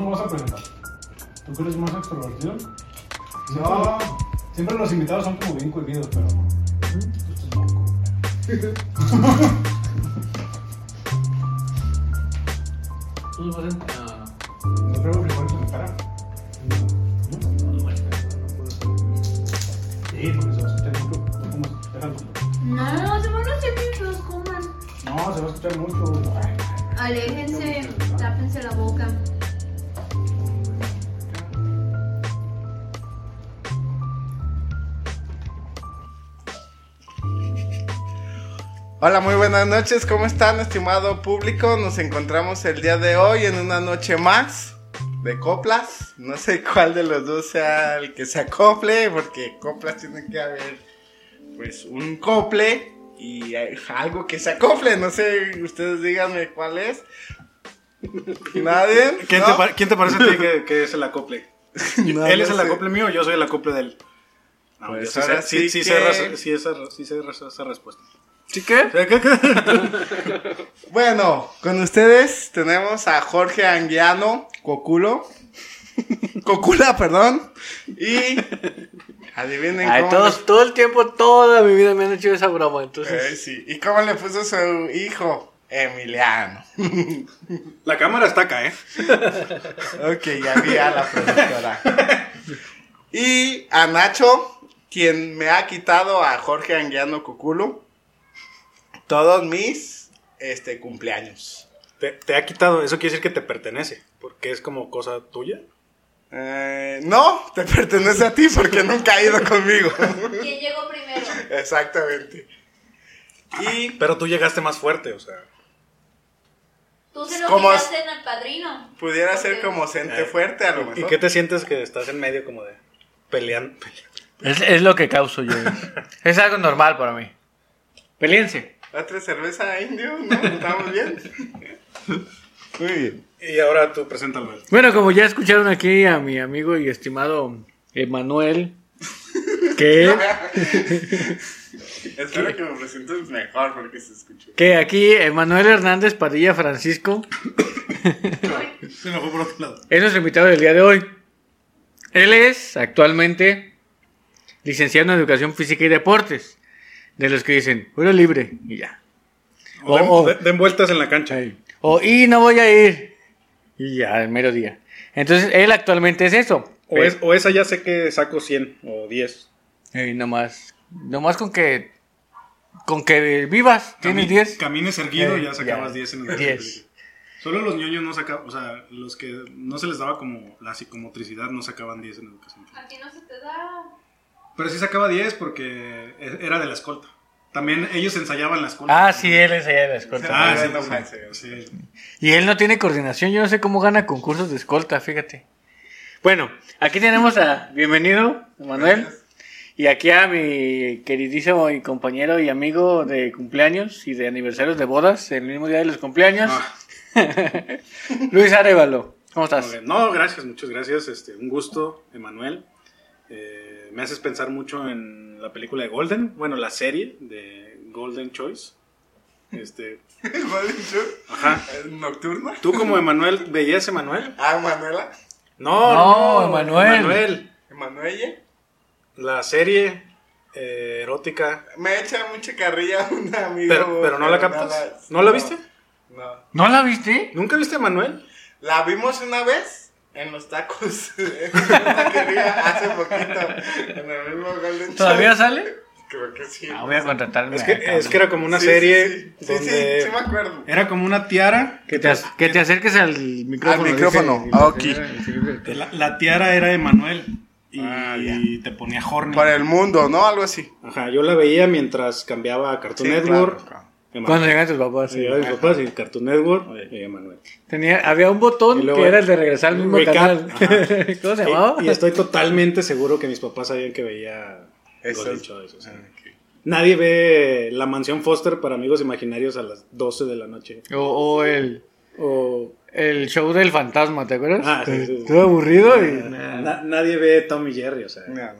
¿Cómo vas a presentar? ¿Tú que eres más extrovertido? No, siempre los invitados son como bien cohibidos, pero. Tú estás loco. Tú lo vas a. ¿No cara? no, no, Sí, porque se va a escuchar mucho. No, se van a hacer que los coman. No, se va a escuchar mucho. Aléjense, tápense la boca. Hola, muy buenas noches. ¿Cómo están, estimado público? Nos encontramos el día de hoy en una noche más de coplas. No sé cuál de los dos sea el que se acople, porque coplas tiene que haber, pues, un cople y algo que se acople. No sé, ustedes díganme cuál es. ¿Nadie? ¿Quién, ¿No? te, quién te parece a ti que, que es el acople? No, él es el sé. acople mío, yo soy el acople de él. No, Pues yo sí sé, sí, sí que- sé sé esa respuesta. ¿Sí qué? Bueno, con ustedes tenemos a Jorge Anguiano Coculo. Cocula, perdón. Y adivinen Ay, cómo. todos, todo el tiempo, toda mi vida me han hecho esa broma. Entonces, Eh, sí. ¿Y cómo le puso su hijo? Emiliano. La cámara está acá, ¿eh? ok, ya vi a la productora. Y a Nacho, quien me ha quitado a Jorge Anguiano Coculo todos mis este, cumpleaños. Te, te ha quitado, eso quiere decir que te pertenece, porque es como cosa tuya. Eh, no, te pertenece a ti porque nunca ha ido conmigo. ¿Quién llegó primero? Exactamente. Y Pero tú llegaste más fuerte, o sea. Tú se lo ¿Cómo es? quitaste en el padrino. pudiera ser como Cente Eh, fuerte a lo ¿Y mejor. qué te sientes que estás en medio como de peleando? es, es lo que causo yo. es algo normal para mí. Peleense. ¿Otra cerveza indio? ¿No? ¿Estamos bien? Muy bien. Y ahora tú preséntalo. Bueno, como ya escucharon aquí a mi amigo y estimado Emanuel, que, Espero que me presentes mejor porque se escuchó. que aquí Emanuel Hernández Padilla Francisco Se me fue por otro lado. es nuestro invitado del día de hoy. Él es actualmente licenciado en Educación Física y Deportes, de los que dicen, hora libre y ya. O den, O- o- de- den vueltas en la cancha. O, y no voy a ir. Y ya, el mero día. Entonces, él actualmente es eso. O, es, o esa ya sé que saco 100 o 10. Ey, nomás, nomás con que, con que vivas, tienes Cami- 10. Camines erguido Eh, y ya sacabas ya, 10 en el 10. Solo los ñoños no sacaban, o sea, los que no se les daba como la psicomotricidad no sacaban 10 en educación física. A ti no se te da. Pero sí sacaba 10 porque e- era de la escolta. También ellos ensayaban la escolta. Ah, sí, él de la escolta. Ah, sí, no sí, manches. sí. Y él no tiene coordinación, yo no sé cómo gana concursos de escolta, fíjate. Bueno, aquí tenemos a, bienvenido, Manuel. Y aquí a mi queridísimo y compañero y amigo de cumpleaños y de aniversarios de bodas, el mismo día de los cumpleaños, Ah, Luis Arevalo. ¿Cómo estás? No, gracias, muchas gracias. Este, un gusto, Emanuel. Eh, me haces pensar mucho en la película de Golden, bueno, la serie de Golden Choice. Este, ¿Golden Show? ajá. ¿Nocturna? ¿Tú como Emanuel veías Emanuel? Ah, Manuela. No, No, no, Emanuel. Emanuel. ¿Emanuelle? La serie eh, erótica. Me echa mucha carrilla un amigo. Pero, pero no la captas. la- ¿No la viste? No. ¿No la viste? ¿Nunca viste a Emanuel? La vimos una vez en los tacos. en una taquería hace poquito. En el mismo Golden. ¿Todavía sale? Creo que sí. Ah, voy a contratarme. Es que, es que era como una Sí, serie sí, sí. Sí, donde sí, sí me acuerdo. era como una tiara. Que te, que te acerques al micrófono. Al micrófono. Ah, ok. La, la tiara era Emanuel. Y Ah, ya. te ponía horny. Por el mundo, ¿no? Algo así. Ajá, yo la veía mientras cambiaba a Cartoon Sí, Network. claro, claro. Emanuel. Cuando llegan tus papás. sí. Mis papás y Cartoon Network y Emanuel. Tenía, había un botón luego- que era el de regresar al mismo Recap, canal. ajá. ¿Cómo se llamaba? Y, y estoy totalmente seguro que mis papás sabían que veía Eso Golden es- Choice, o sea. Ah. Nadie ve La Mansión Foster para amigos imaginarios a las 12 de la noche. O, o el, O el show del fantasma, ¿te acuerdas? Ah, sí, sí, sí. Todo aburrido y... na- nadie ve Tom y Jerry, o sea. Claro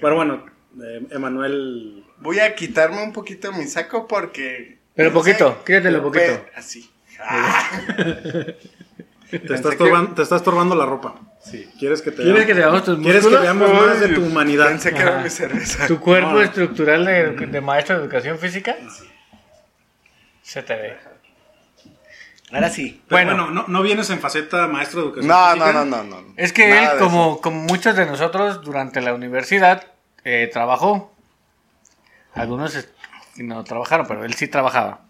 Pero bueno, eh, Emanuel Voy a quitarme un poquito mi saco porque. Pero poquito, sé, quítatelo poquito. Así. Ah. Te estás, que- torban- te estás torbando la ropa. Sí. ¿Quieres que te ¿Quieres que te veamos tus ¿Quieres que veamos más de tu humanidad? Pensé que era mi cerveza. ¿Tu cuerpo No, estructural de, de maestro de educación física? Se te ve. Ahora sí. Pero Bueno. bueno, no, no vienes en faceta maestro de educación No, física. no, no, no, no. Es que Nada él, como, como muchos de nosotros, durante la universidad, eh, trabajó. Algunos no trabajaron, pero él sí trabajaba.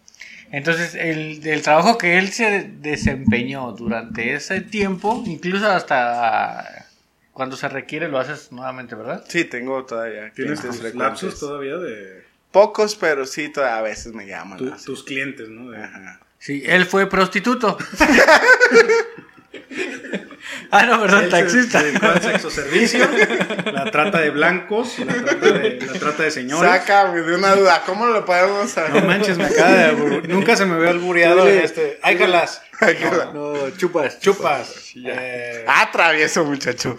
Entonces, el, el trabajo que él se desempeñó durante ese tiempo, incluso hasta cuando se requiere, lo haces nuevamente, ¿verdad? Sí, tengo todavía ¿Tienes clientes tus frecuentes. lapsos todavía de Pocos, pero sí, todavía a veces me llaman. tu- tus clientes, ¿no? De- Ajá. Sí, él fue prostituto. ah, no, perdón, Él se taxista. dedicó al sexo servicio, la trata de blancos, la trata de, la trata de señores. Sácame de una duda, ¿cómo lo podemos saber? No manches, me acaba de Nunca se me había albureado en este. ¡Ay, Carlas! No, chupas. Chupas. Eh, Ah, travieso, muchacho.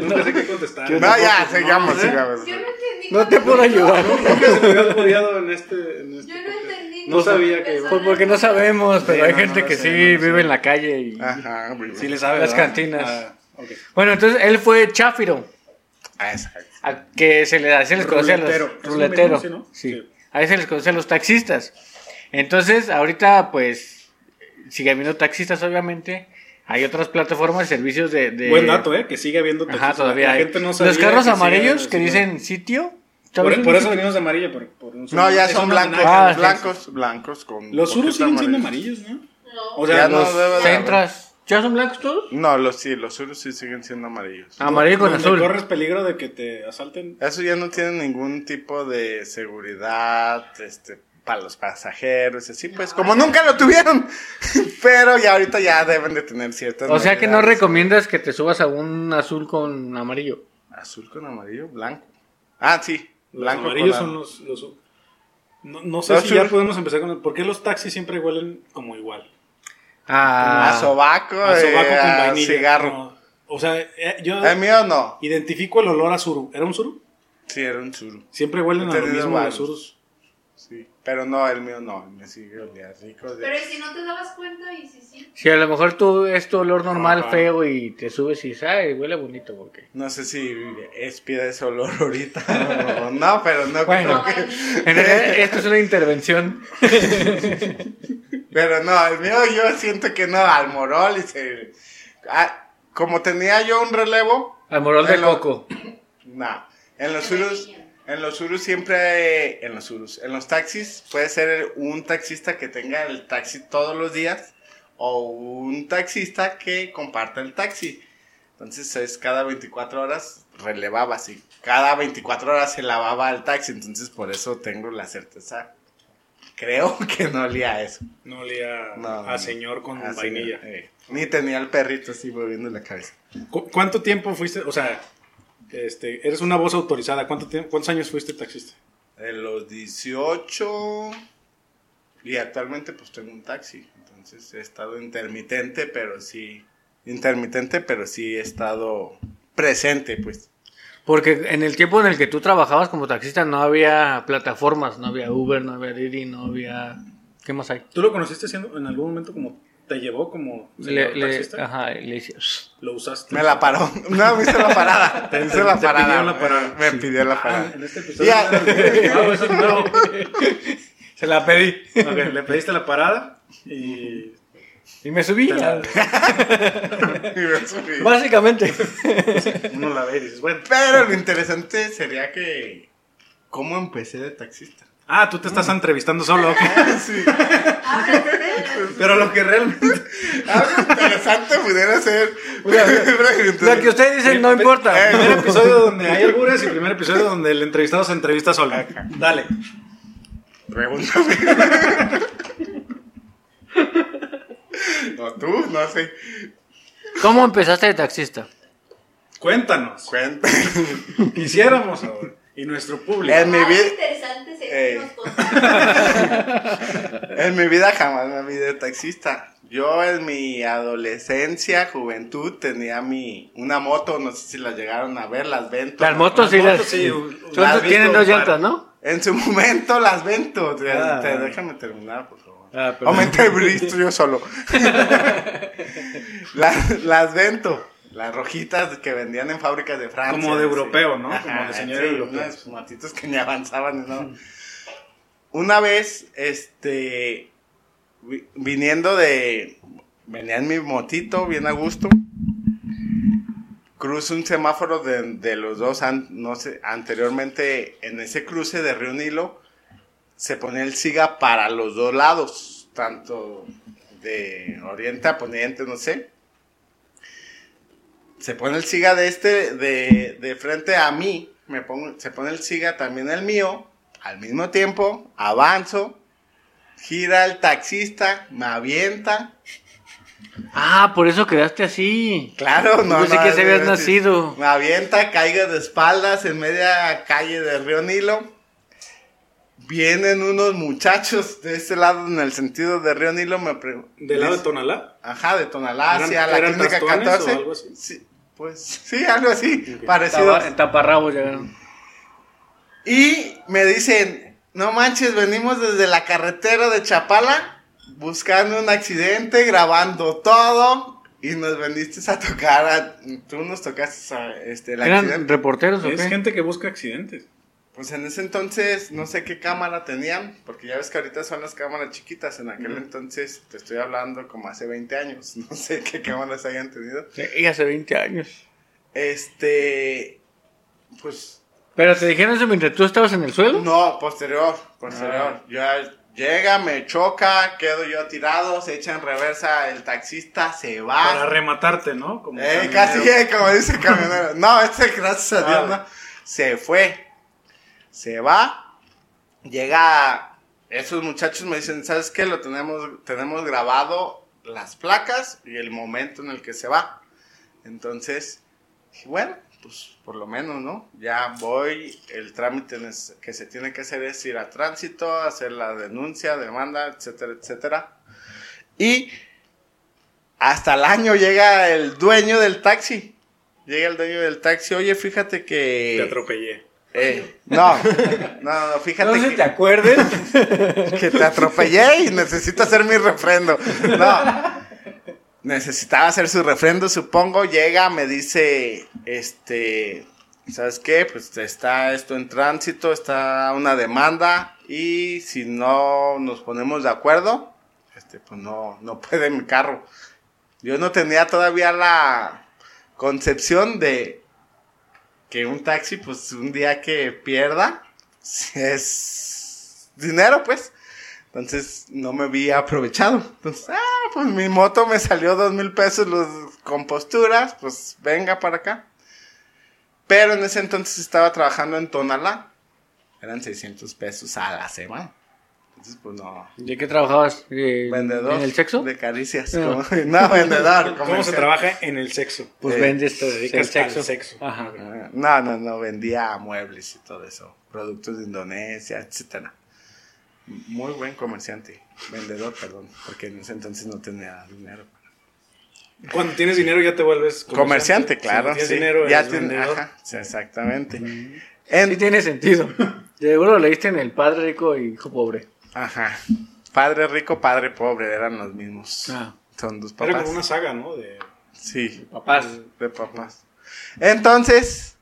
nunca sé qué contestar. No, ya, sigamos, no sé. sigamos. Yo no entendí. No te puedo ayudar. Nunca se me había en este. en este Yo no entendí. No sabía que- Pues porque no sabemos, pero Sí, hay no, gente no que sí no vive sé. en la calle y... Ajá, muy Sí le sabe, Las cantinas. Ah, ok. Bueno, entonces él fue cháfiro, Ah, exacto. a que se les, así les conocía a los Ruletero. ¿Es lo ruletero. mismo, sí, no? Sí. Sí. A veces les conocía a los taxistas. Entonces, ahorita, pues, sigue habiendo taxistas, obviamente. Hay otras plataformas, servicios de... de- Buen dato, ¿eh? Que sigue habiendo Ajá, taxistas. todavía La hay. gente no sabía los carros que amarillos que dicen sitio. Por, por eso venimos de amarillo. Por, por un No, ya son blancos. Ah, blancos, blancos con. Los poquito siguen siendo amarillo. amarillos, ¿no? No. O sea, Ya no los- debe de Centras. ¿Ya son blancos todos? No, los sí, los surus sí siguen siendo amarillos. Amarillo con azul. corres peligro de que te asalten. Eso ya no tiene ningún tipo de seguridad, este, para los pasajeros, y así pues, como nunca lo tuvieron. Pero ya ahorita ya deben de tener ciertas. O sea que no recomiendas que te subas a un azul con amarillo. Azul con amarillo, blanco. Ah, sí, Los blanco amarillos con son los. los- no, no sé Los si ya podemos empezar con. ¿Por qué los taxis siempre huelen como igual? Ah, A sobaco, A sobaco eh, con a vainilla. cigarro. No. O sea, eh, yo El mío no. identifico el olor a suru. ¿Era un suru? Sí, era un suru. Siempre huelen a lo mismo los surus. Sí. Pero no, el mío no. Me sigue olía rico. de- Pero ¿y si no te dabas cuenta y si sí. Si a lo mejor tú es tu olor normal, Ajá. feo, y te subes y dices, ay, huele bonito, porque... No sé si expira ese olor ahorita o no, pero no Bueno. creo que- En realidad, esto es una intervención. Pero no, el mío yo siento que no, al morol y se... Ah, como tenía yo un relevo, Al morol de lo- coco. no. En los pillan. En los surus siempre, en los surus, en los taxis puede ser un taxista que tenga el taxi todos los días o un taxista que comparta el taxi. Entonces es cada 24 horas relevaba así. Cada 24 horas se lavaba el taxi, entonces por eso tengo la certeza. Creo que no olía a eso. No olía No, a señor con Así, vainilla. eh, Ni tenía el perrito así moviendo la cabeza. ¿Cu- ¿Cuánto tiempo fuiste? O sea, este, eres una voz autorizada. ¿Cuánto tiempo, ¿Cuántos años fuiste taxista? En los 18 y actualmente pues tengo un taxi. Entonces he estado intermitente, pero sí. Intermitente, pero sí he estado presente, pues. Porque en el tiempo en el que tú trabajabas como taxista no había plataformas, no había Uber, no había Didi, no había... ¿Qué más hay? ¿Tú lo conociste siendo en algún momento como te llevó como Le, le- taxista? ajá, le hice... ¿Lo usaste? Me la paró. No, me hizo la parada. Me hizo la te parada. pidió la parada. Me pidió la Ah, parada. en este episodio. Ya. Ah, eso es nuevo. Se la pedí. Ok, le pediste la parada y Y me subí. Te la- Y me subí. Básicamente. uno la ve y dices, bueno. Pero lo interesante sería que. ¿Cómo empecé de taxista? Ah, tú te estás entrevistando solo. Sí. Pero lo que realmente. Algo interesante pudiera ser. Lo que ustedes dicen no importa. Eh, Primer episodio donde hay albures y primer episodio donde el entrevistado se entrevista solo. Dale. Pregúntame. No, tú, no sé. ¿Cómo empezaste de taxista? Cuéntanos. Cuenta. Quisiéramos ahora. Y nuestro público. En mi vida, interesante Eh. en mi vida jamás me vi de taxista. Yo en mi adolescencia, juventud, tenía mi una moto, no sé si las llegaron a ver, las ven. Las motos sí Las las... motos sí, son- las he tienen dos llantas, ¿no? En su momento las vento. Ah. te- déjame terminar, por favor. Ah. Aumenta el brillo yo solo. las, las vento. Las rojitas que vendían en fábricas de Francia. Como de sí. europeo, ¿no? Como de señor europeo. Unos matitos que ni avanzaban, ¿no? Una vez, este, vi- viniendo de, venía en mi motito, bien a gusto, cruzo un semáforo de, de los dos, an- no sé, anteriormente en ese cruce de Río Nilo, se pone el SIGA para los dos lados, tanto de oriente a poniente, no sé. Se pone el SIGA de este, de, de frente a mí, me pongo, se pone el SIGA también el mío, al mismo tiempo, avanzo, gira el taxista, me avienta, Ah, por eso quedaste así. claro, no, pensé no, que se habías nacido. Me avienta, caigo de espaldas en media calle del río Nilo. Vienen unos muchachos de este lado, en el sentido de río Nilo, me ¿Del lado de Tonalá? Ajá, de Tonalá ¿Eran- hacia la clínica tastuanes 14. o algo así? Sí, pues sí, algo así, parecido. Tapa- En taparrabos llegaron. Y me dicen, no manches, venimos desde la carretera de Chapala buscando un accidente, grabando todo. Y nos veniste a tocar, a- tú nos tocaste a, este, el ¿Eran accidente. reporteros o Es qué? gente que busca accidentes. Pues en ese entonces no sé qué cámara tenían, porque ya ves que ahorita son las cámaras chiquitas, en aquel entonces te estoy hablando como hace 20 años, no sé qué cámaras hayan tenido. Sí, hace 20 años. Este, pues Pero te dijeron eso mientras tú estabas en el suelo. no, posterior, posterior. Ah. Ya llega, me choca, quedo yo tirado, se echa en reversa el taxista, se va. Para rematarte, ¿no? Como Eh, casi eh, como dice el camionero. No, este, gracias a Dios, Ah. no. Se fue. Se va. Llega. Esos muchachos me dicen, ¿sabes qué? Lo tenemos, tenemos grabado las placas y el momento en el que se va. Entonces, bueno, pues por lo menos, ¿no? Ya voy, el trámite que se tiene que hacer es ir a tránsito, hacer la denuncia, demanda, etcétera, etcétera. Y hasta el año llega el dueño del taxi. Llega el dueño del taxi, oye, fíjate que... Te atropellé. Eh, no, no, no, fíjate No sé que, te acuerdes. que te atropellé y necesito hacer mi refrendo. No, necesitaba hacer su refrendo, supongo. Llega, me dice, este, ¿sabes qué? Pues está esto en tránsito, está una demanda y si no nos ponemos de acuerdo, este, pues no, no puede mi carro. Yo no tenía todavía la concepción de que un taxi, pues un día que pierda, es dinero, pues. Entonces no me vi aprovechado. Entonces, ah, pues mi moto me salió dos mil pesos los composturas, pues venga para acá. Pero en ese entonces estaba trabajando en Tonalá. Eran 600 pesos a la semana. Entonces, pues no. ¿De qué trabajabas? Eh, Vendedor. ¿En el sexo? De caricias. No. como- no, vendedor. ¿Cómo se trabaja en el sexo? Pues Eh, vendes te dedicas el sexo. al sexo. Ajá. Ah, No, no, no, vendía muebles y todo eso, productos de Indonesia, etcétera. Muy buen comerciante, vendedor, perdón, porque en ese entonces no tenía dinero. Cuando tienes dinero ya te vuelves Comerciante, claro, Si tienes sí. dinero ya eres tiene, ajá, sí, exactamente. Sí En- tiene sentido. Seguro lo leíste en El Padre Rico y Hijo Pobre. Ajá. Padre rico, padre pobre, eran los mismos. Ah. Son dos Era papás. como una saga, ¿no? De... Sí, Papás. de papás. Entonces,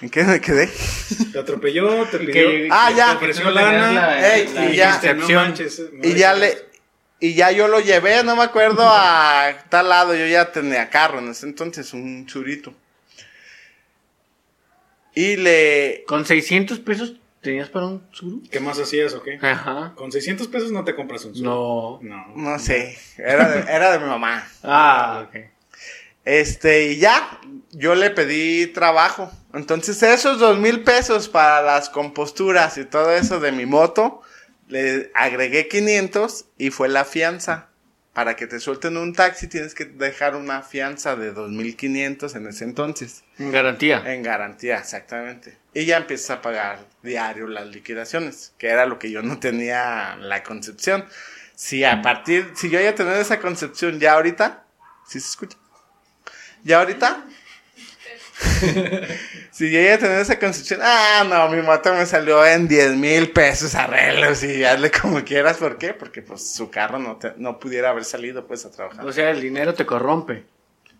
¿en qué me quedé? Te atropelló, te Y pidió... que- Ah, ya. Te ofreció lana. la- Ey, la y ya. no manches, me Y ya le y ya yo lo llevé, no me acuerdo a tal lado, yo ya tenía carro en ese entonces, un churito. Y le ¿Con 600 pesos tenías para un suru? ¿Qué más hacías o qué? Ajá. Con 600 pesos no te compras un sur. No. No. no sé, era de, era de mi mamá. Ah, ok. Este, y ya, yo le pedí trabajo. Entonces, esos dos mil pesos para las composturas y todo eso de mi moto, le agregué 500 y fue la fianza. Para que te suelten un taxi tienes que dejar una fianza de 2.500 en ese entonces. En garantía. En garantía, exactamente. Y ya empiezas a pagar diario las liquidaciones, que era lo que yo no tenía la concepción. Si a partir, si yo ya tenía esa concepción ya ahorita, ¿sí se escucha? Ya ahorita, si llegué a tener esa concepción, ah, no, mi moto me salió en 10 mil pesos arreglos y hazle como quieras. ¿Por qué? Porque pues su carro no, te- no pudiera haber salido pues a trabajar. O sea, el dinero te corrompe.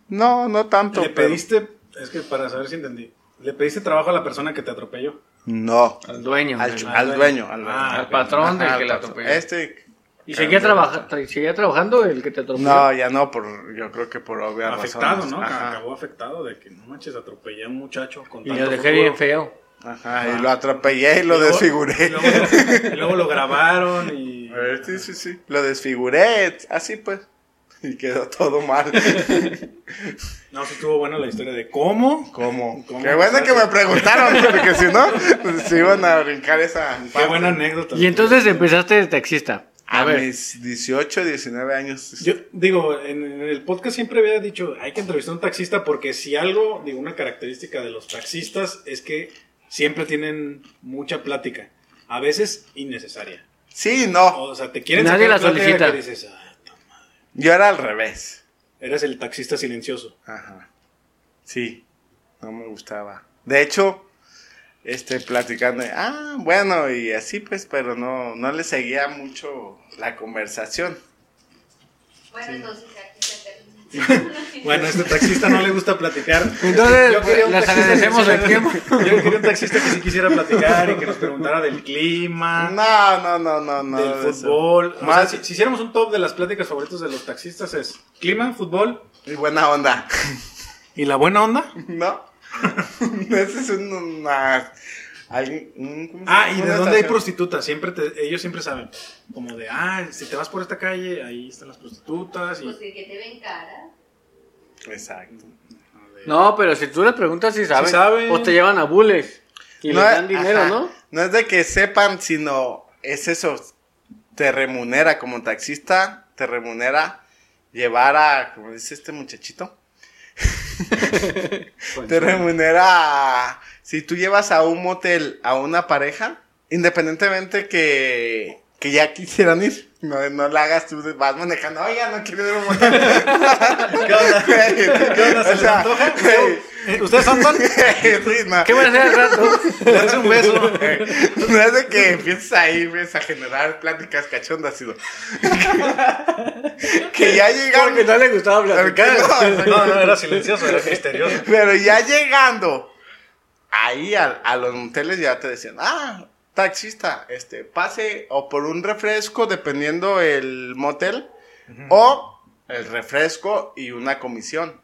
No, no tanto. Le pero- pediste, es que para saber si entendí, le pediste trabajo a la persona que te atropelló. No. Al dueño. Al, del- al dueño, al dueño. Ah, al patrón del que al la atropelló. Este, ¿Y seguía, trabaja- tra- seguía trabajando el que te atropelló? no, ya no, por, yo creo que por obvias afectado, razones. ¿no? Ajá. Acabó afectado de que no manches, atropellé a un muchacho con Y tanto lo dejé futuro. bien feo. Ajá, y lo atropellé y lo Y luego- desfiguré. Y luego, lo, y luego lo grabaron y... Eh, Sí, sí, sí. Lo desfiguré, así pues. Y quedó todo mal. No, sí estuvo buena la historia de cómo. ¿Cómo? ¿Cómo Qué bueno que me preguntaron, porque si no, pues, se iban a brincar esa. Qué parte. buena anécdota. Y entonces empezaste de taxista. A A ver, mis 18, 19 años. Yo digo, en, en el podcast siempre había dicho, hay que entrevistar a un taxista porque si algo, digo, una característica de los taxistas es que siempre tienen mucha plática, a veces innecesaria. Sí, no. O sea, te quieren Nadie sacar la solicita. que dices, "Ah, Yo era al revés. Eres el taxista silencioso. Ajá. Sí. No me gustaba. De hecho, este, platicando, ah, bueno, y así pues, pero no, no le seguía mucho la conversación. Bueno, entonces. Bueno, a este taxista no le gusta platicar. entonces Yo quería un les agradecemos el tiempo. Yo quería un taxista que sí quisiera platicar y que nos preguntara del clima. No, no, no, no, no. del fútbol. O sea, si hiciéramos un top de las pláticas favoritas de los taxistas es clima, fútbol y buena onda. y la buena onda. ¿No? Ese es un- una. Alguien- un- ¿cómo se Ah, y de dónde hay prostitutas, siempre te- ellos siempre saben. Como de, ah, si te vas por esta calle, ahí están las prostitutas. Y, Pues que, que te ven cara. Exacto. No, pero si tú les preguntas si saben, Sí saben. o te llevan a bules y les dan dinero, ajá, ¿no? No es de que sepan, sino es eso. Te remunera como taxista, te remunera llevar a, como dice este muchachito, te remunera si tú llevas a un motel a una pareja, independientemente que, que ya quisieran ir. No, no la hagas tú, vas manejando, oye, no quiero ir a un motel. ¿Qué onda? ¿Qué onda? ¿Se O sea. Eh, ¿Ustedes andan? Sí, no. ¿Qué van a hacer al rato? Le das un beso. No es de que empieces ahí, ves, a generar pláticas cachondas, sino que ya llegaron. Porque no le gustaba platicar. No, No, no, era silencioso, era misterioso. Pero ya llegando ahí a, a los moteles ya te decían, ah, taxista, este, pase o por un refresco, dependiendo el motel, o el refresco y una comisión.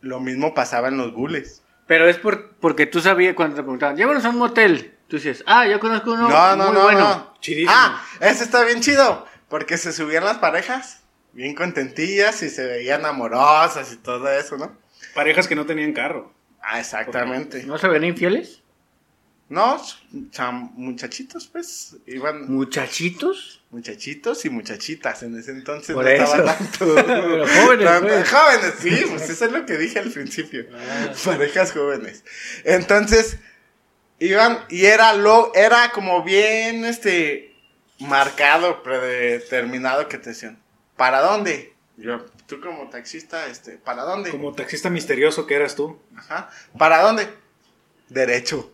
Lo mismo pasaba en los bules. Pero es por, porque tú sabías cuando te preguntaban, llévanos a un motel. Tú dices, ah, yo conozco uno No, no, muy no, bueno. no. Chidísimo. Ah, ese está bien chido. Porque se subían las parejas, bien contentillas y se veían amorosas y todo eso, ¿no? Parejas que no tenían carro. Ah, exactamente. ¿No se ven infieles? No, chan- muchachitos, pues, iban ¿Muchachitos? muchachitos y muchachitas. En ese entonces Por no estaba eso. tanto. Pero jóvenes, tanto- pues. Jóvenes, sí, pues eso es lo que dije al principio. Ah. Parejas jóvenes. Entonces, iban, y era lo, era como bien, este, marcado, predeterminado que te decían, ¿para dónde? Yo, tú como taxista, este, ¿para dónde? Como taxista misterioso que eras tú. Ajá. ¿Para dónde? Derecho.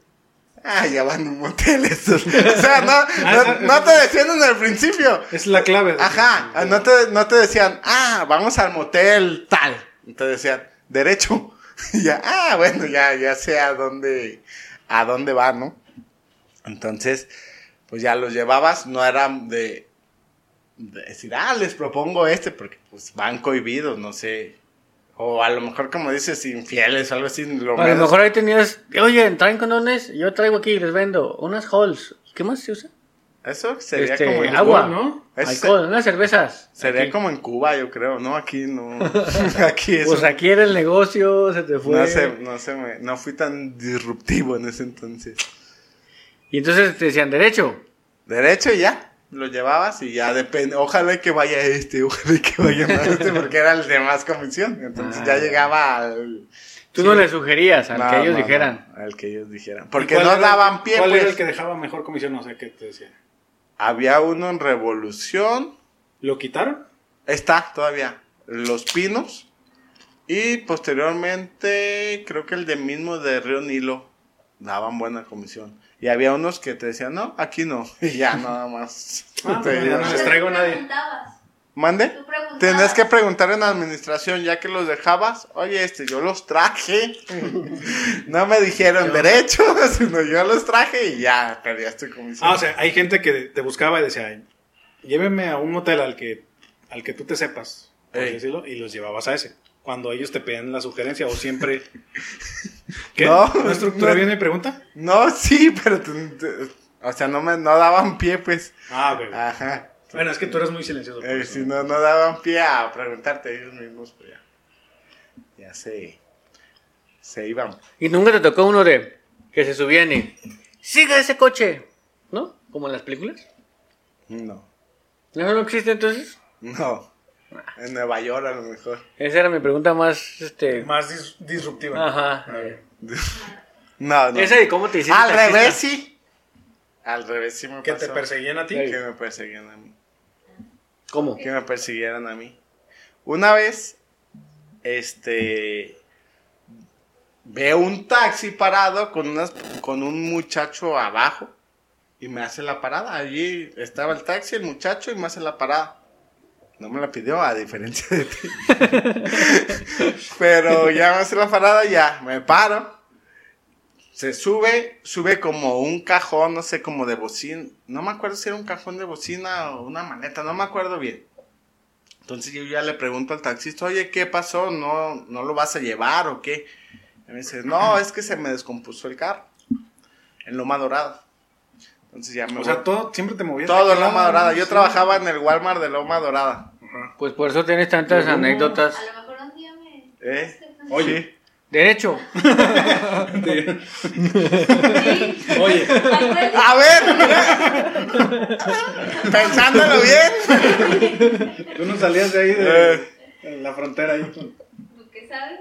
Ah, ya van a un motel estos. O sea, no, no, no te decían en el principio. Es la clave. Ajá, ah, no te, no te decían, ah, vamos al motel tal. Te decían, derecho. Y ya, ah, bueno, ya, ya sé a dónde, a dónde va, ¿no? Entonces, pues ya los llevabas, no era de decir, ah, les propongo este, porque pues van cohibidos, no sé. O a lo mejor, como dices, infieles o algo así. Lo A lo mejor ahí tenías, oye, ¿traen condones? Yo traigo aquí, les vendo unas halls. ¿Qué más se usa? Eso sería Este, como en agua, Cuba, ¿no? Ese- Alcohol, unas cervezas. Sería Aquí. como en Cuba, yo creo, ¿no? Aquí no. Aquí. Pues aquí era el negocio, se te fue. no sé, no sé, me- no fui tan disruptivo en ese entonces. Y entonces te decían, derecho. Derecho y ya, lo llevabas y ya depende. Ojalá que vaya este, ojalá que vaya más este, porque era el de más comisión. Entonces Ah, ya ya. llegaba al. Tú no le sugerías al No, que ellos no, dijeran. no, al que ellos dijeran. ¿Y Porque no era daban pie, ¿Cuál pues. era el que dejaba mejor comisión? No sé qué te decía. Había uno en Revolución. ¿Lo quitaron? Está todavía. Los Pinos. Y posteriormente, creo que el de mismo de Río Nilo daban buena comisión. Y había unos que te decían, no, aquí no. Y ya nada más. Ah, Te no les traigo a nadie. preguntabas. ¿Mande? Tú preguntabas. Tendrás que preguntar en administración, ya que los dejabas. Oye, este, yo los traje. no me dijeron derecho, sino yo los traje y ya perdías tu comisión. Ah, o sea, hay gente que te buscaba y decía, lléveme a un hotel al que, al que tú te sepas, por decirlo, y los llevabas a ese. Cuando ellos te pedían la sugerencia o siempre... ¿Qué? No, ¿No, estructuré no. bien mi pregunta? No, sí, pero o sea, no me no daban pie, pues. Ah, ok. Ajá. Bueno, es que tú eres muy silencioso. Eh, si no, no daban pie a preguntarte ellos mismos, pues ya. Ya se. Se iban. Y nunca te tocó uno de que se subían y siga ese coche, ¿no? Como en las películas. No. ¿Eso no existe entonces? No. En Nueva York a lo mejor. Esa era mi pregunta más, este... Más dis- disruptiva. Ajá. No, no. Esa de cómo te hiciste Al taxista. revés, sí. Al revés, sí me ¿Que pasó. te perseguían a ti? Que me perseguían a mí. ¿Cómo? Que me persiguieran a mí. Una vez, este. Veo un taxi parado con, unas, con un muchacho abajo y me hace la parada. Allí estaba el taxi, el muchacho, y me hace la parada. No me la pidió, a diferencia de ti. Pero ya me hace la parada, ya me paro. Se sube, sube como un cajón, no sé, como de bocina. No me acuerdo si era un cajón de bocina o una maleta, no me acuerdo bien. Entonces yo ya le pregunto al taxista, oye, ¿qué pasó? ¿No, no lo vas a llevar o qué? Y me dice, no, es que se me descompuso el carro. En Loma Dorada. Entonces ya me O voy. sea, todo, siempre te movías. Todo en de Loma Dorada. Yo sí. trabajaba en el Walmart de Loma Dorada. Ajá. Pues por eso tienes tantas anécdotas. A lo mejor un día me. ¿Eh? Oye. Derecho. Oye, A ver, pensándolo bien. tú no salías de ahí de Eh. en la frontera ahí.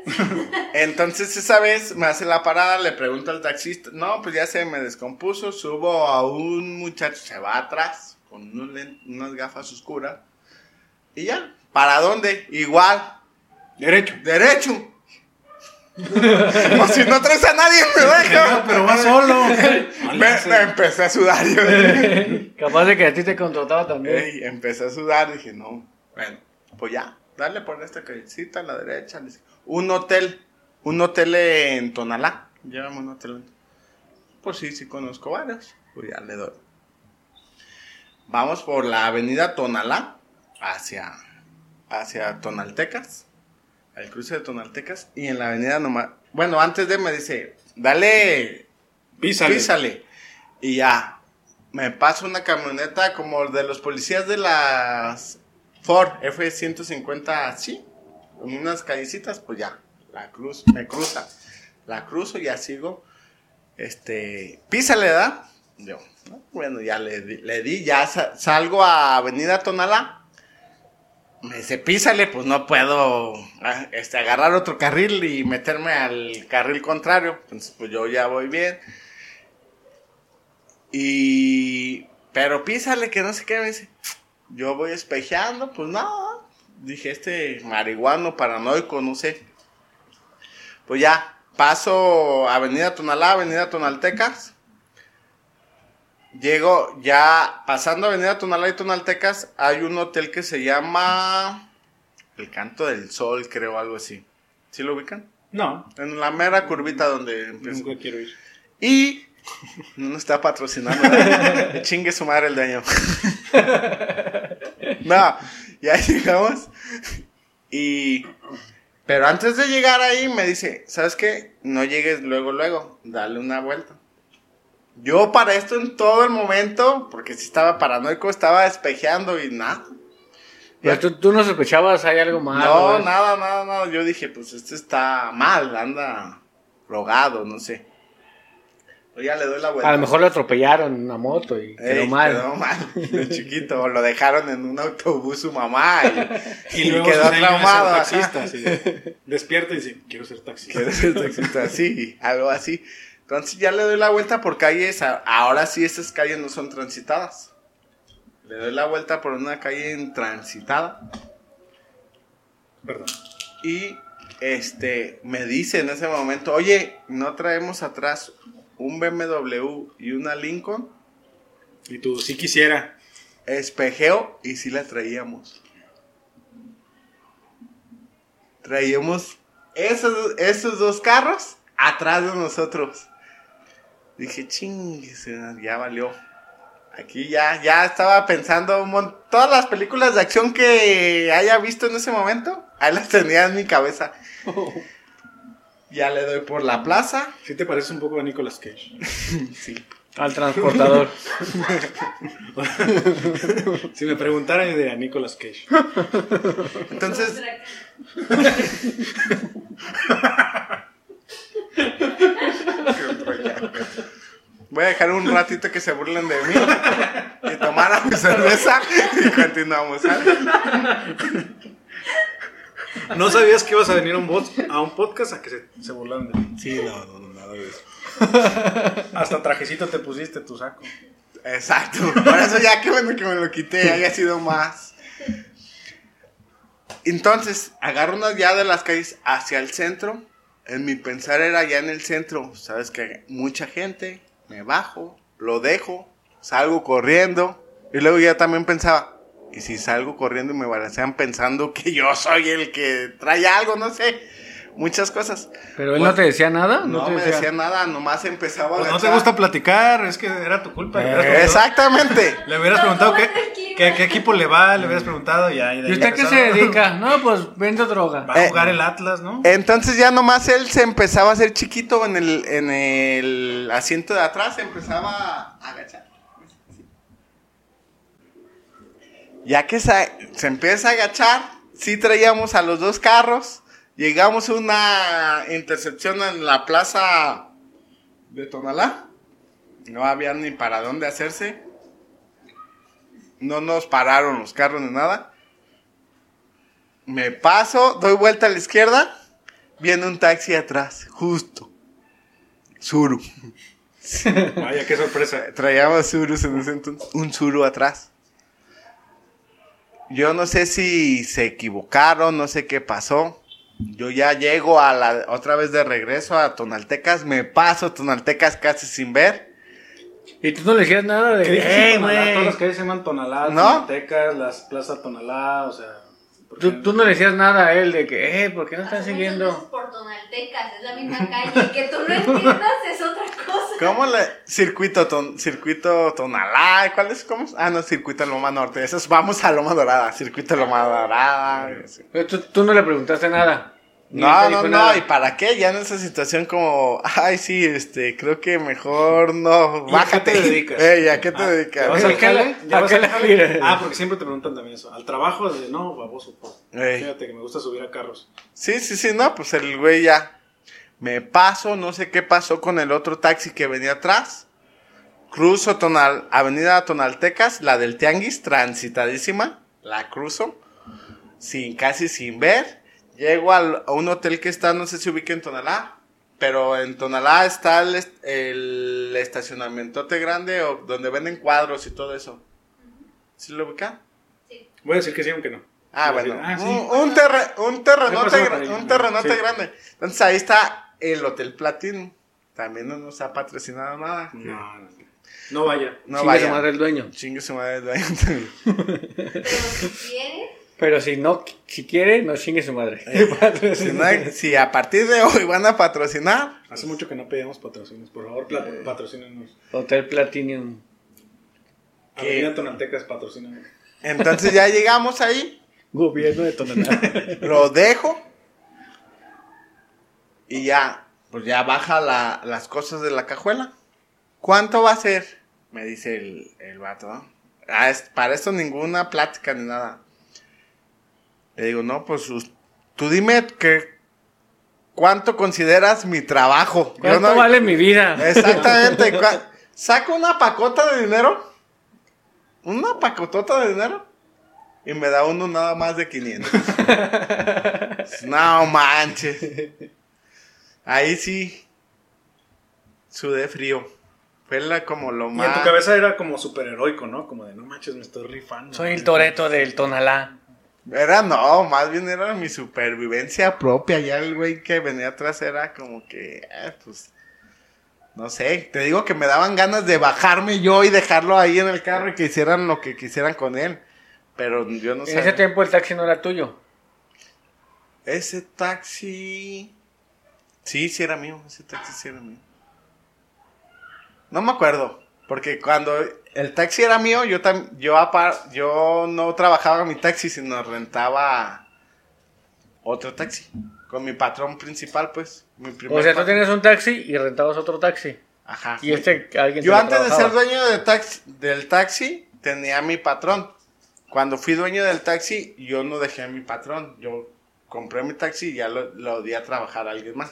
Entonces esa vez me hace la parada, le pregunto al taxista, no, pues ya se me descompuso, subo a un muchacho, se va atrás, con unas gafas oscuras, y ya, ¿para dónde? Igual, Derecho. derecho. o si no traes a nadie, me deja. Pero va solo. Me, me empecé a sudar yo. Capaz de que a ti te contrataba también. Ey, empecé a sudar, dije, no, bueno, pues ya, dale por esta callecita a la derecha. le dije, Un hotel, un hotel en Tonalá, llévame un hotel. Pues sí, sí conozco varios, pues ya le doy. Vamos por la avenida Tonalá hacia, hacia Tonaltecas, al cruce de Tonaltecas, y en la avenida nomás, bueno, antes de me dice, dale Písale. písale. Y ya, me pasa una camioneta como de los policías de las Ford F-150 así, con unas callecitas, pues ya, la cruz, me cruza. La cruzo, ya sigo. Este, písale, ¿verdad? Yo, ¿no? bueno, ya le le di, ya sa- salgo a Avenida Tonalá. Me dice, písale, pues no puedo ah, este, agarrar otro carril y meterme al carril contrario. Entonces, pues yo ya voy bien. Y. Pero písale, que no sé qué. Me dice. Yo voy espejeando, pues no. Dije, este marihuano paranoico, no sé. Pues ya, paso Avenida Tonalá, Avenida Tonaltecas. Llego, ya pasando Avenida Tonalá y Tonaltecas, hay un hotel que se llama El Canto del Sol, creo, algo así. ¿Sí lo ubican? No, En la mera curvita donde empieza. nunca quiero ir. Y no nos está patrocinando. chingue su madre el dueño. no, ya llegamos. Y. Pero antes de llegar ahí me dice, ¿sabes qué? No llegues luego, luego. Dale una vuelta. Yo para esto en todo el momento, porque si estaba paranoico, estaba despejeando y nada. Pero tú, tú no sospechabas, hay algo mal. No, nada, nada, nada. Yo dije, pues este está mal, anda rogado, no sé. Pues ya le doy la vuelta. A lo mejor lo atropellaron en una moto y quedó Ey, mal. Quedó mal, de chiquito. O lo dejaron en un autobús su mamá y, Y, y luego quedó traumado. taxista. así de- despierta y dice, quiero ser taxista. Quiero ser taxista, sí, algo así. Entonces ya le doy la vuelta por calles. Ahora sí, estas calles no son transitadas. Le doy la vuelta por una calle intransitada. Perdón. Y este, me dice en ese momento, oye, ¿no traemos atrás un BMW y una Lincoln? Y tú, sí quisiera. Espejeo y sí la traíamos. Traíamos esos, esos dos carros atrás de nosotros. Dije, chingue, ya valió. Aquí ya, ya estaba pensando un todas las películas de acción que haya visto en ese momento, ahí las tenía en mi cabeza. Ya le doy por la plaza. Sí te parece un poco a Nicolas Cage. Sí. Al transportador. Si me preguntaran, yo diría Nicolas Cage. Entonces, voy a dejar un ratito que se burlen de mí y tomar mi cerveza y continuamos. ¿sale? ¿No sabías que ibas a venir a un, bot- a un podcast a que se, se de ti? Sí, no, no, no, nada de eso. Hasta trajecito te pusiste tu saco. Exacto. Por eso ya que bueno que me lo quité, haya sido más. Entonces, agarro una ya de las calles hacia el centro. En mi pensar era ya en el centro. Sabes que mucha gente, me bajo, lo dejo, salgo corriendo. Y luego ya también pensaba, ¿y si salgo corriendo y me balancean pensando que yo soy el que trae algo? No sé. Muchas cosas. Pero él no te decía nada. No, te me decía nada, nomás empezaba a Pues no te gusta platicar, es que era tu culpa. Eh, Exactamente. Le hubieras No, preguntado no, qué, qué, qué equipo le va, le hubieras preguntado y ahí. ¿Y usted qué se dedica? No, pues vendo droga. Va a Eh, jugar el Atlas, ¿no? Entonces ya nomás él se empezaba a hacer chiquito en el, en el asiento de atrás, se empezaba a agachar. Ya que se, se empieza a agachar, sí traíamos a los dos carros, llegamos a una intercepción en la plaza de Tonalá, no había ni para dónde hacerse, no nos pararon los carros ni nada. Me paso, doy vuelta a la izquierda, viene un taxi atrás, justo. Suru. Vaya, qué sorpresa. Traíamos Surus en ese entonces, un Suru atrás. Yo no sé si se equivocaron, no sé qué pasó. Yo ya llego a la otra vez de regreso a Tonaltecas, me paso Tonaltecas casi sin ver. Y tú no le decías nada de. ¿Qué dijiste, ¡Eh, Tonalá? güey! Todas las calles se llaman Tonalá, ¿No? Tonaltecas, las plazas Tonalá, o sea. Tú, tú no le decías nada a él de que, eh, ¿por qué no veces siguiendo? por Tonaltecas, es la misma calle. Que tú no entiendas es otra cosa. ¿Cómo le circuito ton, circuito Tonalá? ¿Cuál es? ¿Cómo? es? Ah, no, circuito Loma Norte. Eso es, vamos a Loma Dorada, circuito Loma Dorada. Pero Tú, tú no le preguntaste nada. No, no, no, nada. ¿y para qué? Ya en esa situación como, ay, sí, este, creo que mejor no, ¿Y a bájate. qué te dedicas? Ey, ¿a qué te Ah, dedicas? ¿Ya vas ¿A al qué jale? la- ¿Ya a vas al la? Ah, porque siempre te preguntan también eso. Al trabajo de no, baboso. pues. Fíjate que me gusta subir a carros. Sí, sí, sí, no, pues el güey ya. Me paso, no sé qué pasó con el otro taxi que venía atrás. Cruzo Tonal, Avenida Tonaltecas, la del Tianguis, transitadísima. La cruzo, sin, casi sin ver. Llego al- a un hotel que está, no sé si ubica en Tonalá, pero en Tonalá está el, el estacionamientote grande o donde venden cuadros y todo eso. ¿Sí lo ubica? Sí. Voy a decir que sí, aunque no. Ah, Voy bueno. decir, ah, sí. un, un terre- un terrenote, ahí? un terrenote Sí. grande. Entonces ahí está el Hotel Platinum. También no nos ha patrocinado nada. No, no, no. No vaya. No Chingue vaya. su madre el dueño. Chingue su madre el dueño. Pero si quieres, Pero si no, si quiere, no chingue su madre. si, no hay- si a partir de hoy van a patrocinar, Hace mucho que no pedíamos patrocinios. Por favor, pla- Eh. patrocínenos. Hotel Platinum. Avenida Tonaltecas, patrocínenos. entonces ya llegamos ahí. Gobierno de Tonalá. Lo dejo. Y ya, pues ya baja la- las cosas de la cajuela. ¿Cuánto va a ser? Me dice el, el vato. ¿no? Ah, es- para esto ninguna plática ni nada. Le digo, no, pues tú dime que cuánto consideras mi trabajo. ¿Cuánto no- vale mi vida? Exactamente. Saco una pacota de dinero. Una pacotota de dinero. Y me da uno nada más de 500. no manches. Ahí sí. Sudé frío. Fue la, como lo Y en más. tu cabeza era como súper heroico, ¿no? Como de no manches, me estoy rifando. Soy el Toreto del Tonalá. Era no, más bien era mi supervivencia propia. Ya el güey que venía atrás era como que, eh, pues, no sé. Te digo que me daban ganas de bajarme yo y dejarlo ahí en el carro y que hicieran lo que quisieran con él. Pero yo no En sé. ese tiempo el taxi no era tuyo. Ese taxi. Sí, sí era mío. Ese taxi sí era mío. No me acuerdo. Porque cuando el taxi era mío, yo tam- yo, apar- yo no trabajaba en mi taxi, sino rentaba otro taxi. Con mi patrón principal, pues. Mi primer O sea, tú tienes un taxi y rentabas otro taxi. Ajá. Y este alguien Yo antes de ser dueño de taxi, del taxi, tenía a mi patrón. Cuando fui dueño del taxi, yo no dejé a mi patrón. Yo compré mi taxi y ya lo, lo di a trabajar a alguien más.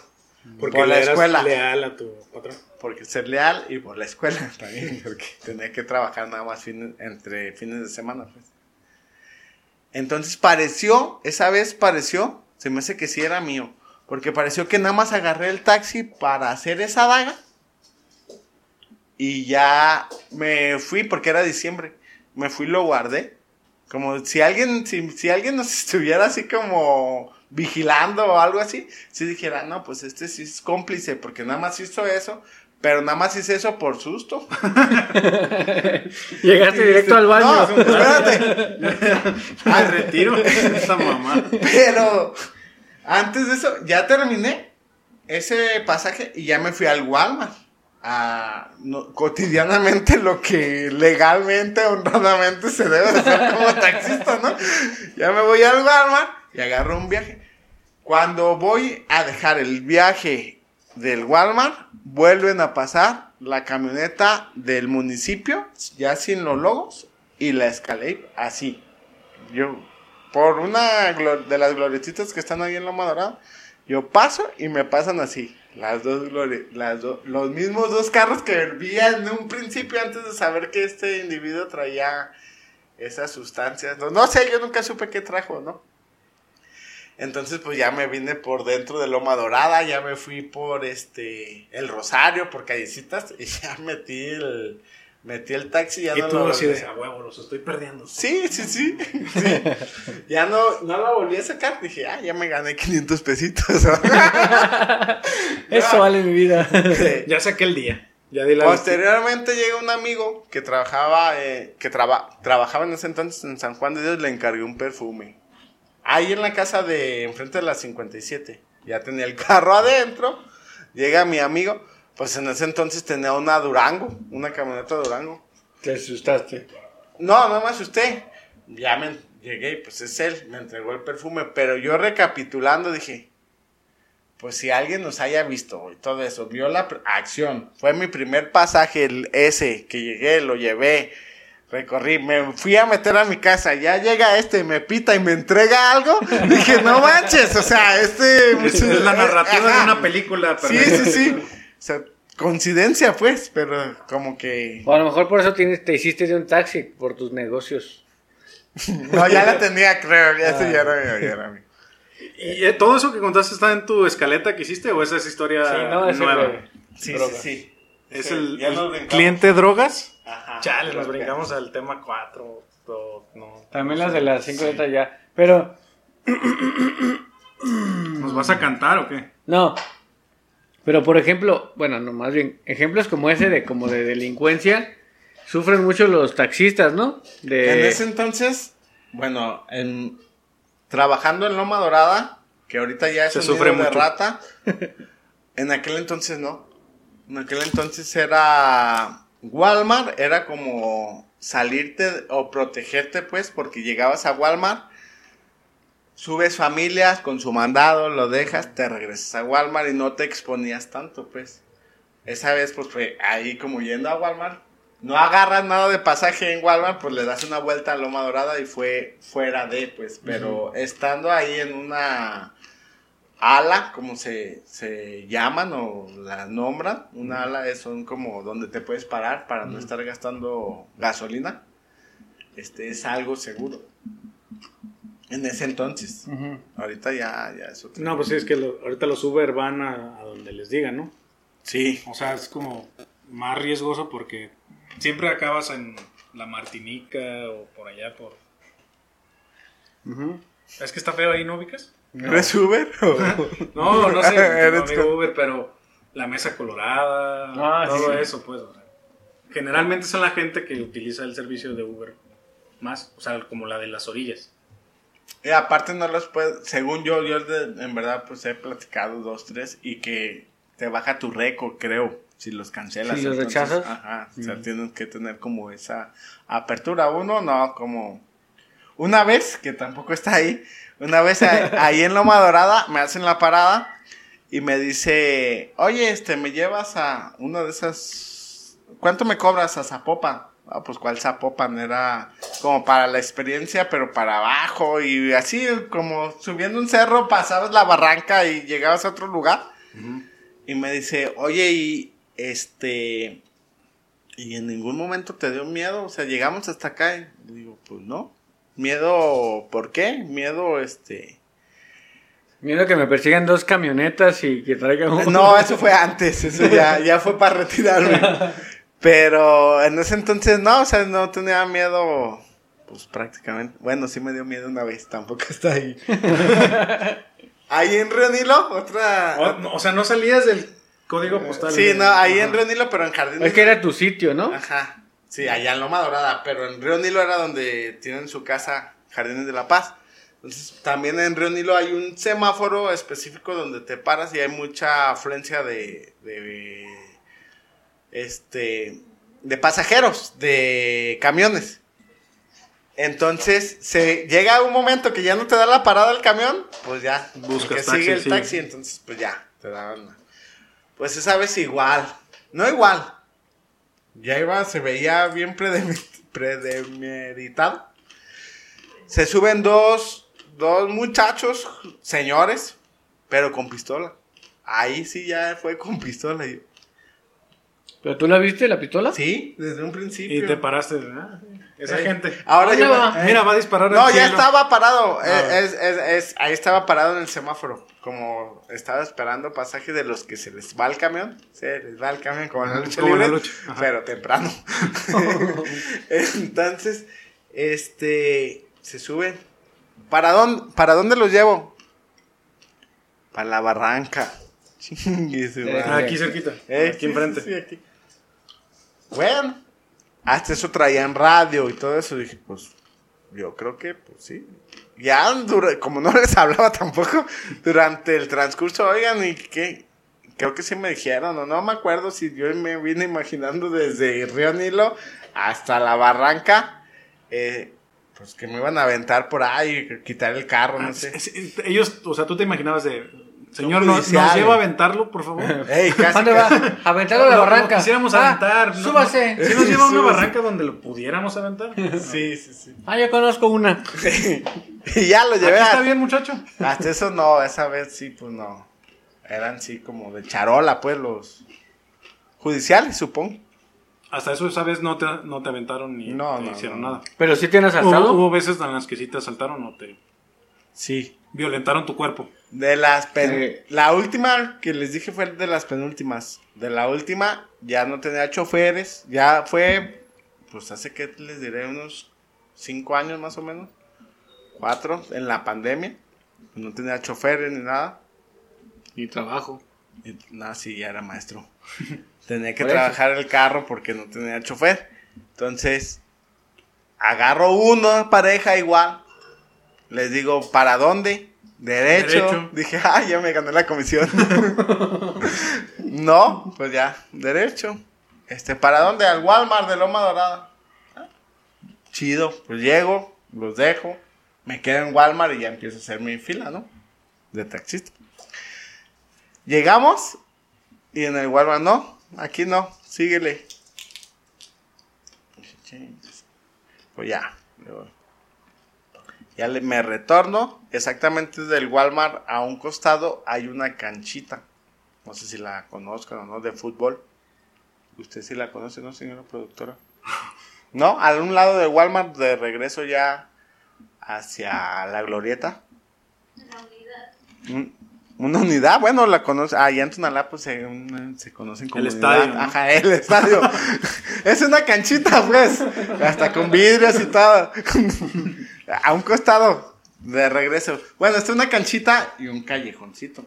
Porque por la eras escuela. leal a tu patrón. Porque ser leal y por la escuela también, porque tenía que trabajar nada más fines- entre fines de semana. Pues. Entonces pareció, esa vez pareció, se me hace que sí era mío, porque pareció que nada más agarré el taxi para hacer esa daga y ya me fui porque era diciembre, me fui y lo guardé. Como si alguien, si, si alguien nos estuviera así como vigilando o algo así, si dijera, no, pues este sí es cómplice, porque nada más hizo eso, pero nada más hice eso por susto. Llegaste directo al baño. No, espérate. Al retiro. Esa mamá. Pero antes de eso, ya terminé ese pasaje y ya me fui al Walmart. A, no, cotidianamente lo que legalmente, honradamente se debe hacer como taxista, ¿no? Ya me voy al Walmart y agarro un viaje. Cuando voy a dejar el viaje del Walmart, vuelven a pasar la camioneta del municipio, ya sin los logos, y la escalé así. Yo, por una de las glorietitas que están ahí en Loma Dorada, yo paso y me pasan así. Las dos los mismos dos carros que vi en un principio antes de saber que este individuo traía esas sustancias. No, no sé, yo nunca supe qué trajo, ¿no? Entonces, pues ya me vine por dentro de Loma Dorada, ya me fui por este el Rosario, por callecitas, y ya metí el metí el taxi y ya Y no tú lo regresé. a huevo, los estoy perdiendo. Sí, sí, sí. sí. Ya no, no la volví a sacar. Dije, ah, ya me gané 500 pesitos. Eso vale mi vida. Ya saqué el día. Ya di la Posteriormente llega un amigo que trabajaba, eh, que traba- trabajaba en ese entonces en San Juan de Dios, le encargué un perfume. Ahí en la casa de enfrente de la 57. Ya tenía el carro adentro. Llega mi amigo. Pues en ese entonces tenía una Durango, una camioneta Durango. Te asustaste. No, no me asusté. Ya me llegué y pues es él, me entregó el perfume. Pero yo recapitulando dije, pues si alguien nos haya visto y todo eso, vio la acción. Fue mi primer pasaje, el ese, que llegué, lo llevé, recorrí, me fui a meter a mi casa. Ya llega este, me pita y me entrega algo. Dije, no manches, o sea, este... Es, es la narrativa Ajá. de una película. Sí, perfecta. sí, sí. O sea, coincidencia pues, pero como que... O a lo mejor por eso tienes, te hiciste de un taxi, por tus negocios. No, ya la tenía, creo. Ya ese ya era mío, ya era mío. ¿Y eh, todo eso que contaste está en tu escaleta que hiciste o esa es historia Sí, no, ese nueva? Sí, sí, sí. ¿Es Sí, el, el cliente drogas? Ajá. Chale, nos brincamos al tema 4. No. También las de las cinco letras ya. Pero, ¿Nos vas a cantar o qué? no. Pero por ejemplo, bueno, no, más bien, ejemplos como ese de como de delincuencia, sufren mucho los taxistas, ¿no? De... En ese entonces, bueno, en, trabajando en Loma Dorada, que ahorita ya es Se un sufre nido de mucho. rata, en aquel entonces no. En aquel entonces era Walmart, era como salirte o protegerte, pues, porque llegabas a Walmart, subes familias con su mandado, lo dejas, te regresas a Walmart y no te exponías tanto, pues. Esa vez, pues, fue ahí como yendo a Walmart. No agarras nada de pasaje en Walmart, pues le das una vuelta a Loma Dorada y fue fuera de, pues. Pero estando ahí en una ala, como se, se llaman o la nombran, una ala es son como donde te puedes parar para no estar gastando gasolina. Este es algo seguro. En ese entonces. Ahorita ya, ya es otro. No, pues sí, es que lo- ahorita los Uber van a, a donde les digan, ¿no? Sí. O sea, es como más riesgoso porque siempre acabas en la Martinica o por allá por... Es que está feo ahí, ¿no ubicas? ¿Eres Uber? o- No, no sé, Eres no amigo co- Uber, pero la mesa colorada, Ah, todo sí. eso, pues. o sea, generalmente son la gente que utiliza el servicio de Uber más, o sea, como la de las orillas. Y aparte no los puedes, según yo, yo de- en verdad pues he platicado dos, tres y que te baja tu récord, creo, si los cancelas. Si los entonces, rechazas. Ajá, o sea, tienes que tener como esa apertura. Uno, no, como una vez, que tampoco está ahí, una vez a- ahí en Loma Dorada me hacen la parada y me dice, oye, este, me llevas a una de esas, ¿cuánto me cobras a Zapopan? Ah, pues cuál Zapopan era como para la experiencia, pero para abajo y así como subiendo un cerro, pasabas la barranca y llegabas a otro lugar. Y me dice, oye, y este, y en ningún momento te dio miedo, o sea, llegamos hasta acá y digo, pues no. Miedo, ¿por qué? Miedo, este... Miedo que me persigan dos camionetas y que traigan un... No, eso fue antes, eso ya, ya fue para retirarme. Pero en ese entonces no, o sea, no tenía miedo, pues prácticamente. Bueno, sí me dio miedo una vez, tampoco está ahí. ahí en Río Nilo, otra... O, no, o sea, no salías del código postal. sí, no, ahí en Ajá. Río Nilo, pero en Jardines. Es que era tu sitio, ¿no? Ajá, sí, allá en Loma Dorada, pero en Río Nilo era donde tienen su casa Jardines de la Paz. Entonces, también en Río Nilo hay un semáforo específico donde te paras y hay mucha afluencia de, de este de pasajeros, de camiones. Entonces, se llega un momento que ya no te da la parada el camión, pues ya, Buscas taxi, sigue el sí. taxi, entonces pues ya, te la- Pues esa vez igual, no igual. Ya iba, se veía bien predemeditado. Se suben dos, dos muchachos, señores, pero con pistola. Ahí sí ya fue con pistola. ¿Pero tú la viste, la pistola? Sí, desde un principio. Y te paraste. ¿verdad? Esa Eh, gente. Ahora ¿Dónde yo me- va? eh, Mira, va a disparar No, ya cielo. estaba parado. Ah. Eh, es- es- es- ahí estaba parado en el semáforo. Como estaba esperando pasaje de los que se les va el camión. Se les va el camión como en la lucha la libre, lucha. Pero temprano. Entonces, este. Se suben. ¿Para dónde, ¿Para dónde los llevo? Para la barranca. Eh, aquí cerquita. Eh, aquí sí, enfrente. sí, sí, aquí. Bueno, hasta eso traían radio y todo eso. Dije, pues, yo creo que, pues sí. Ya, dura- como no les hablaba tampoco, durante el transcurso, oigan, ¿y qué? Creo que sí me dijeron, o no me acuerdo si yo me vine imaginando desde Río Nilo hasta la barranca, eh, pues que me iban a aventar por ahí, quitar el carro, no Ah, sé. es- es- ellos, o sea, tú te imaginabas de. Señor, ¿nos, lleva a aventarlo, por favor? Ey, casi, ¿Dónde va? casi. Aventarlo a la No, barranca. no quisiéramos Ah, aventar. ¿no? Súbase. Si nos lleva a una Súbase. barranca donde lo pudiéramos aventar. Sí, sí, sí. Ah, yo conozco una. y ya lo Aquí llevé. está a- bien, muchacho. Hasta eso no, esa vez sí, pues no. Eran sí como de charola, pues los judiciales, supongo. Hasta eso esa vez no te, no te aventaron ni No, te no, hicieron no. nada. Pero sí te han Hubo, asaltado. hubo veces en las que sí te asaltaron o te Sí. violentaron tu cuerpo. De las pen-. La última que les dije fue de las penúltimas. De la última ya no tenía choferes. Ya fue, pues hace que les diré unos cinco años más o menos. Cuatro, en la pandemia. No tenía choferes ni nada. Y trabajo. Y, No, sí, ya era maestro. tenía que trabajar el carro porque no tenía chofer. Entonces, agarro una pareja igual. Les digo, ¿para dónde? Derecho. Derecho. Dije, ah, ya me gané la comisión. no, pues ya, derecho. Este, ¿para dónde? Al Walmart de Loma Dorada. Ah, Chido, pues llego, los dejo, me quedo en Walmart y ya empiezo a hacer mi fila, ¿no? De taxista. Llegamos y en el Walmart, no, aquí no, síguele. Pues ya, ya le- me retorno, exactamente del Walmart a un costado hay una canchita. No sé si la conozcan o no, de fútbol. Usted sí la conoce, ¿no, señora productora? No, a un lado de Walmart, de regreso ya hacia la glorieta. La unidad. Un- Una unidad, bueno, la conoce. Ah, ya en Tonalá, pues se, un- se conocen como. El estadio, ¿no? Ajá, el estadio. es una canchita, pues. Hasta con vidrios y todo. a un costado. de regreso. Bueno, está una canchita y un callejoncito.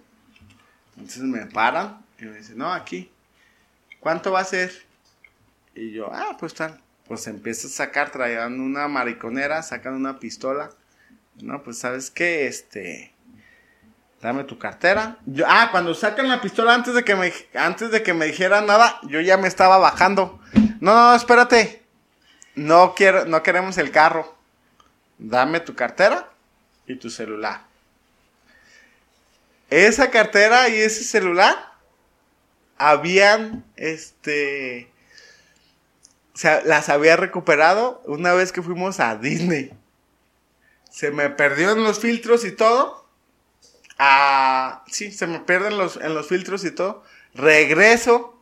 Entonces me paran y me dicen, no, aquí. ¿Cuánto va a ser? Y yo, ah, pues tal. Pues empiezo a sacar, traían una mariconera, sacan una pistola. No, pues sabes qué, este, dame tu cartera. Yo, ah, cuando sacan la pistola antes de que me, antes de que me dijeran nada, yo ya me estaba bajando. No, no, espérate. No quiero, no queremos el carro. Dame tu cartera y tu celular. Esa cartera y ese celular habían, este, o sea, las había recuperado una vez que fuimos a Disney. Se me perdió en los filtros y todo. Ah, sí, se me pierden los, en los filtros y todo. Regreso.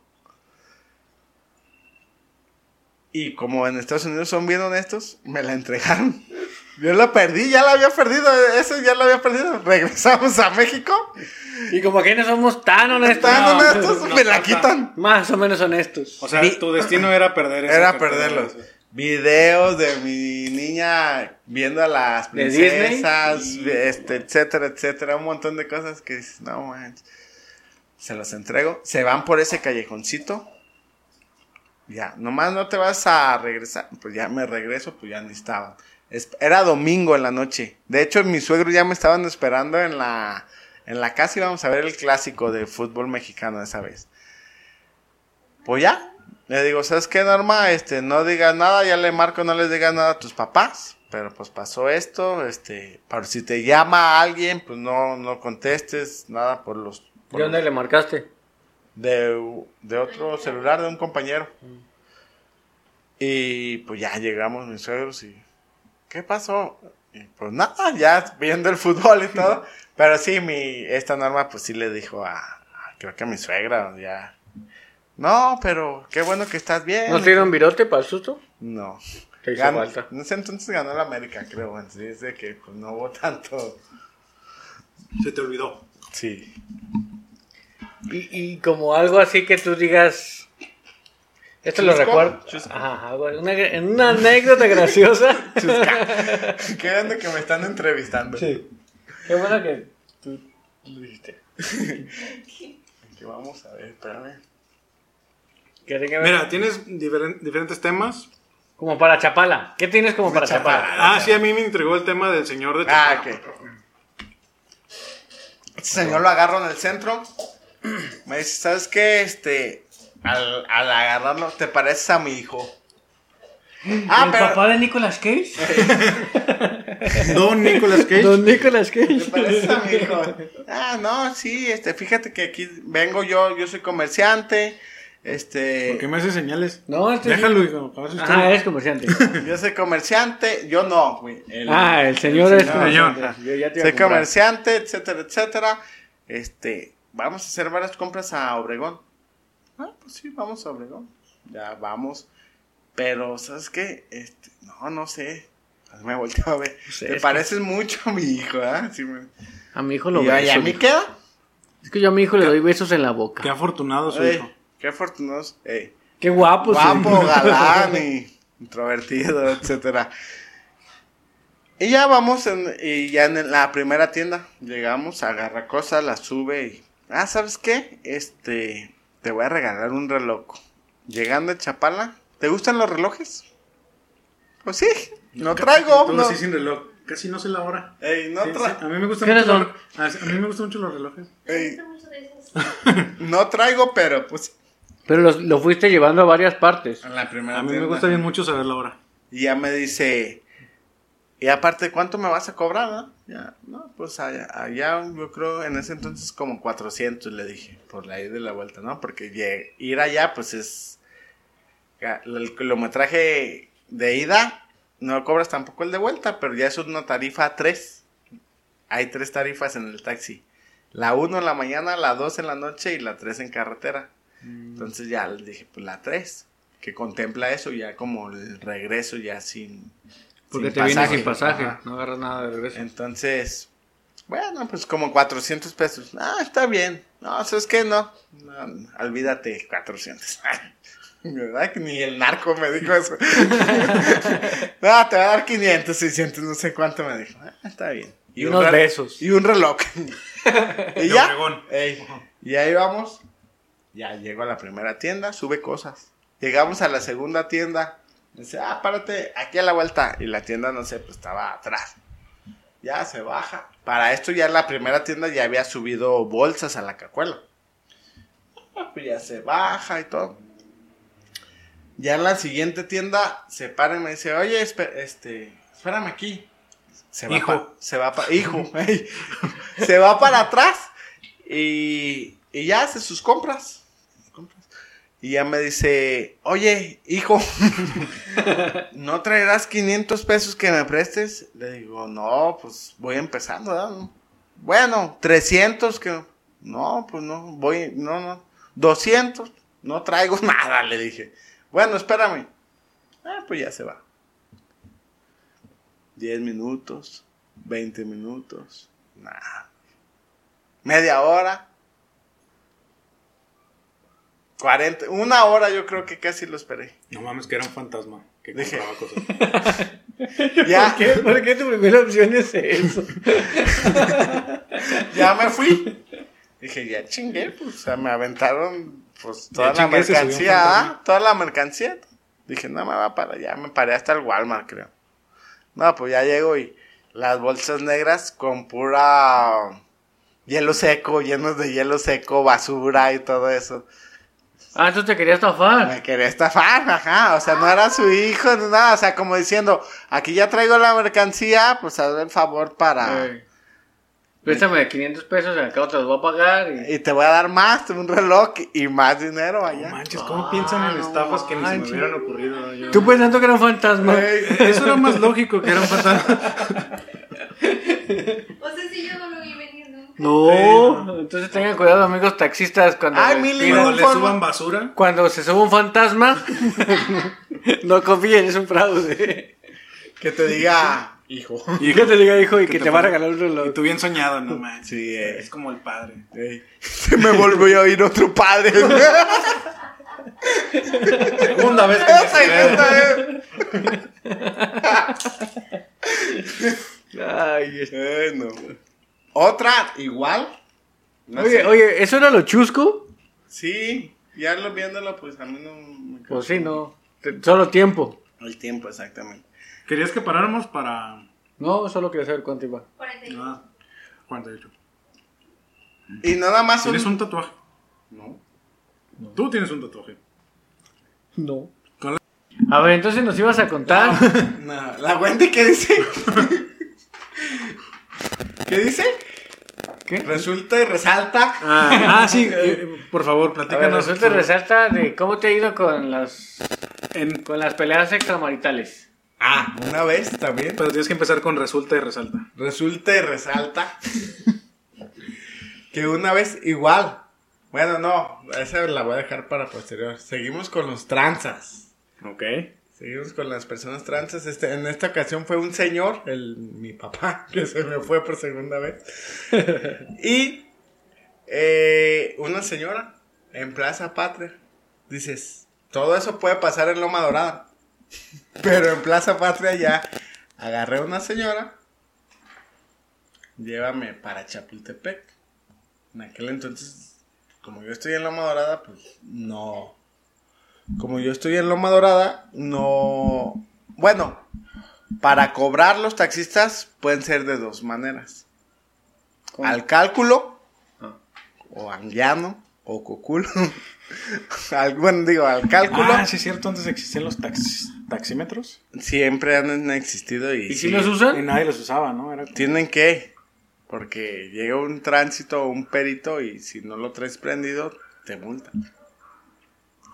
Y como en Estados Unidos son bien honestos, me la entregaron. Yo la perdí, ya la había perdido, eso ya la había perdido. Regresamos a México. Y como que no somos tan honestos. Tan no, honestos, no, me la quitan. Más o menos honestos. O sea, tu destino era perder Era perderlos. Videos de mi niña viendo a las princesas, Y- este, etcétera, etcétera. Un montón de cosas que dices, no manches. Se los entrego. Se van por ese callejoncito. Ya, nomás no te vas a regresar. Pues ya me regreso, pues ya ni estaban. Es- Era domingo en la noche. De hecho, mis suegros ya me estaban esperando en la, en la casa y íbamos a ver el clásico de fútbol mexicano esa vez. Pues ya. Le digo, ¿sabes qué, Norma? Este, no digas nada, ya le marco, no les digas nada a tus papás. Pero pues pasó esto, este, para si te llama alguien, pues no, no contestes nada por los... por ¿De dónde le marcaste? de, de otro celular de un compañero. Y pues ya llegamos mis suegros y ¿qué pasó? Y pues nada, ya viendo el fútbol y todo. Pero sí, mi, esta norma pues sí le dijo a, a- creo que a mi suegra, ya. No, pero qué bueno que estás bien. ¿No te dieron virote para el susto? No. Ganó- falta. En ese entonces ganó la América, creo. Así de que pues, no hubo tanto. Se te olvidó. Sí. Y, y como algo así que tú digas. Esto lo recuerdo. Ajá, una, una anécdota graciosa. Qué bueno que me están entrevistando. Sí. Qué bueno que tú lo dijiste. Que vamos a ver, espérame. Que que Mira, tienes diferen- diferentes temas. Como para Chapala. ¿Qué tienes como para Chapala. Chapala? Ah, sí, a mí me entregó el tema del señor de Ah, Chapala. ok. Este señor lo agarro en el centro. Me dice, ¿sabes qué? Este, al, al agarrarlo, te pareces a mi hijo. Ah, ¿El pero papá de Nicolas Cage? Don Nicolas Cage. Don Nicolas te Cage. pareces a mi hijo. Ah, no, sí, este, fíjate que aquí vengo yo, yo soy comerciante. Este, ¿Por qué me hace señales? No, este Déjalo, hijo. Ah, estoy. es comerciante. yo soy comerciante, yo no, güey. El- Ah, el señor es señor. comerciante. Yo ya te Soy comerciante, etcétera, etcétera. Este, vamos a hacer varias compras a Obregón. Ah, pues sí, vamos a Obregón. Ya vamos. Pero, ¿sabes qué? Este, no, no sé. Me volteó a ver. sé, Te es pareces mucho a mi hijo, ¿ah? Sí, me- A mi hijo lo y, y a mí queda. Es que yo a mi hijo le doy besos en la boca. Qué afortunado su hijo. Qué afortunados. Ey, Qué guapo. sí. guapo, galán y introvertido, etcétera. Y ya vamos, en- y ya en la primera tienda, llegamos, agarra cosas, la sube y... Ah, ¿sabes qué? Este, te voy a regalar un reloj. Llegando a Chapala, ¿te gustan los relojes? Pues sí, no traigo. Todo No, así sin reloj. Casi no sé la hora. Ey, no, Sí, tra- sí, A mí me gustan ¿Qué mucho los, a mí me gustan mucho los relojes. ey, gusta mucho de esas. no traigo, pero pues... Pero los- lo fuiste llevando a varias partes. En la primera A mí me gusta bien mucho saber la hora. Y ya me dice, y aparte, ¿cuánto me vas a cobrar? no? Ya, no, pues allá, allá yo creo en ese entonces como 400 le dije, por la ida y la vuelta, ¿no? Porque ir allá pues es, el kilometraje de ida, no cobras tampoco el de vuelta, pero ya es una tarifa 3. Hay tres tarifas en el taxi. La 1 en la mañana, la 2 en la noche y la 3 en carretera. Entonces ya les dije, pues la 3, que contempla eso ya como el regreso ya sin... Porque sin te vienes sin pasaje. Ajá. No agarras nada de regreso. Entonces, bueno, pues como 400 pesos. Ah, está bien. No, ¿sabes qué? No, no, olvídate, 400. ¿Verdad? Que ni el narco me dijo eso. no, te va a dar 500, 600, no sé cuánto me dijo. Ah, está bien. Y unos re- besos. Y un reloj. y ya. Ey, y ahí vamos. Ya llego a la primera tienda, sube cosas. Llegamos a la segunda tienda. Dice, ah, párate aquí a la vuelta. Y la tienda, no sé, pues estaba atrás. Ya se baja. Para esto ya en la primera tienda ya había subido bolsas a la cacuela. Pues ya se baja y todo. Ya en la siguiente tienda se para y me dice, oye, este, espérame aquí. Se va Hijo. pa- se va para, hijo, ey. se va para atrás y, y ya hace. Sus compras. Y ya me dice, oye, hijo, ¿no traerás 500 pesos que me prestes? Le digo, no, pues voy empezando, ¿verdad? Bueno, 300 que... No, pues no, voy, no, no. 200, no traigo nada, le dije. Bueno, espérame. Ah, pues ya se va. 10 minutos, 20 minutos, nada. Media hora. 40, una hora yo creo que casi lo esperé. No mames, que era un fantasma que Dije. compraba cosas. Ya, ¿Por qué? ¿Por qué tu primera opción es eso? ya me fui. Dije, ya chingué, pues, o sea, me aventaron, pues, toda Ya la chingué, mercancía. ¿ah? toda la mercancía. Dije, no me va para allá, me paré hasta el Walmart, creo. No, pues ya llego y las bolsas negras con pura hielo seco, llenos de hielo seco, basura y todo eso. Ah, tú te querías estafar. Me quería estafar, ajá, o sea, no era su hijo, ni nada, o sea, como diciendo, aquí ya traigo la mercancía, pues haz el favor para... Eh, Préstame 500 pesos, acá te los voy a pagar. Y... Y te voy a dar más, un reloj y más dinero allá. No manches, ¿cómo piensan en no estafas que ni se me hubieran ocurrido? Yo- Tú pensando que era un fantasma. Eso era más lógico que era un fantasma. O sea, si yo no lo vi No, entonces tengan cuidado, amigos taxistas, cuando, Ay, les Cuando le suban basura. cuando se sube un fantasma, no confíen, es un fraude. Que te diga, hijo. Y que te diga hijo y que, Que te, te va a regalar un reloj. Y tú bien soñado, no manches. Sí, eh. Es como el padre. Ey, Se me volvió a oír otro padre. Segunda vez que me. Ay, es- Eh, no. Otra, igual. No oye, sé. oye, ¿eso era lo chusco? Sí, ya lo viéndolo, pues a mí no me Pues sí, no. Solo tiempo. El tiempo, exactamente. ¿Querías que paráramos para. No, solo quería saber cuánto iba. 41. Ah, 48. Y nada más. ¿Tienes un tatuaje? No. Tú tienes un tatuaje. No. La- A ver, entonces nos ibas a contar. No, la Wendy, ¿qué dice? ¿Qué dice? ¿Qué? Resulta y resalta. Ah, ah, sí, eh, por favor, A ver, platícanos. resulta y resalta de cómo te ha ido con las En- con las peleas extramaritales. Ah, una vez también. pero tienes que empezar con resulta y resalta. Resulta y resalta que una vez igual. Bueno, no, esa la voy a dejar para posterior. Seguimos con los tranzas. Ok. Seguimos con las personas transas. Este, en esta ocasión fue un señor, el, mi papá, que se me fue por segunda vez. y eh, una señora en Plaza Patria. Dices, todo eso puede pasar en Loma Dorada. Pero en Plaza Patria ya agarré a una señora. Llévame para Chapultepec. En aquel entonces, como yo estoy en Loma Dorada, pues no. Como yo estoy en Loma Dorada, no. Bueno, para cobrar los taxistas pueden ser de dos maneras: al cálculo, Ah. o anguiano, o coculo. al, bueno, digo, al cálculo. Ah, sí, es cierto, antes existían los tax- taxímetros. Siempre han existido y, ¿Y si sí, los Y usan? nadie los usaba, ¿no? Era como- tienen que. Porque llega un tránsito o un perito y si no lo traes prendido, te multan.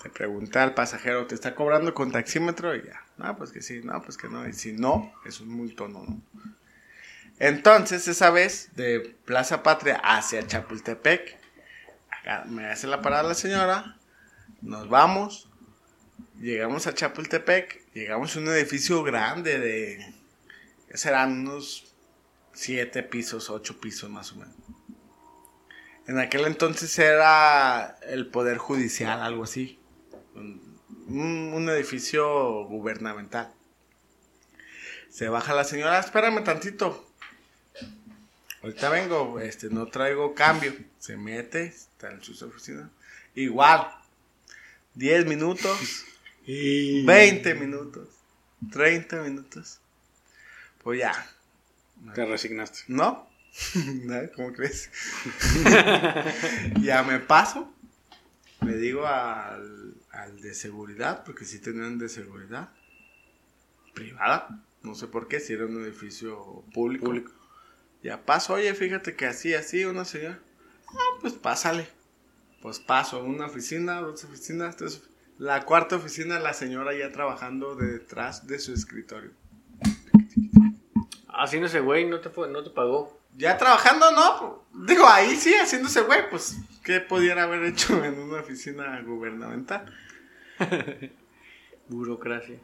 Te pregunta al pasajero, ¿te está cobrando con taxímetro? Y ya, no, pues que sí, no, pues que no. Y si no, es un multón, no. Entonces, esa vez, de Plaza Patria hacia Chapultepec, acá me hace la parada la señora, nos vamos, llegamos a Chapultepec, llegamos a un edificio grande de, ¿qué serán? Unos siete pisos, ocho pisos más o menos. En aquel entonces era el Poder Judicial, algo así. Un, edificio gubernamental. Se baja la señora, espérame tantito. ahorita vengo, este, no traigo cambio. Se mete, está en su oficina. Igual, 10 minutos, 20 minutos, 30 minutos. Pues ya, Te resignaste. ¿no? ¿No? ¿Cómo crees? ya me paso. Le digo al, al de seguridad, porque sí tenían de seguridad privada. No sé por qué, si era un edificio público. Ya paso, oye, fíjate que así, así, una señora. Ah, pues pásale. Pues paso, una oficina, dos oficinas, tres. La cuarta oficina, la señora ya trabajando detrás de su escritorio. Haciéndose güey, no te, no te pagó. Ya trabajando, ¿no? Digo, ahí sí, haciéndose güey, pues, ¿qué pudiera haber hecho en una oficina gubernamental? Burocracia.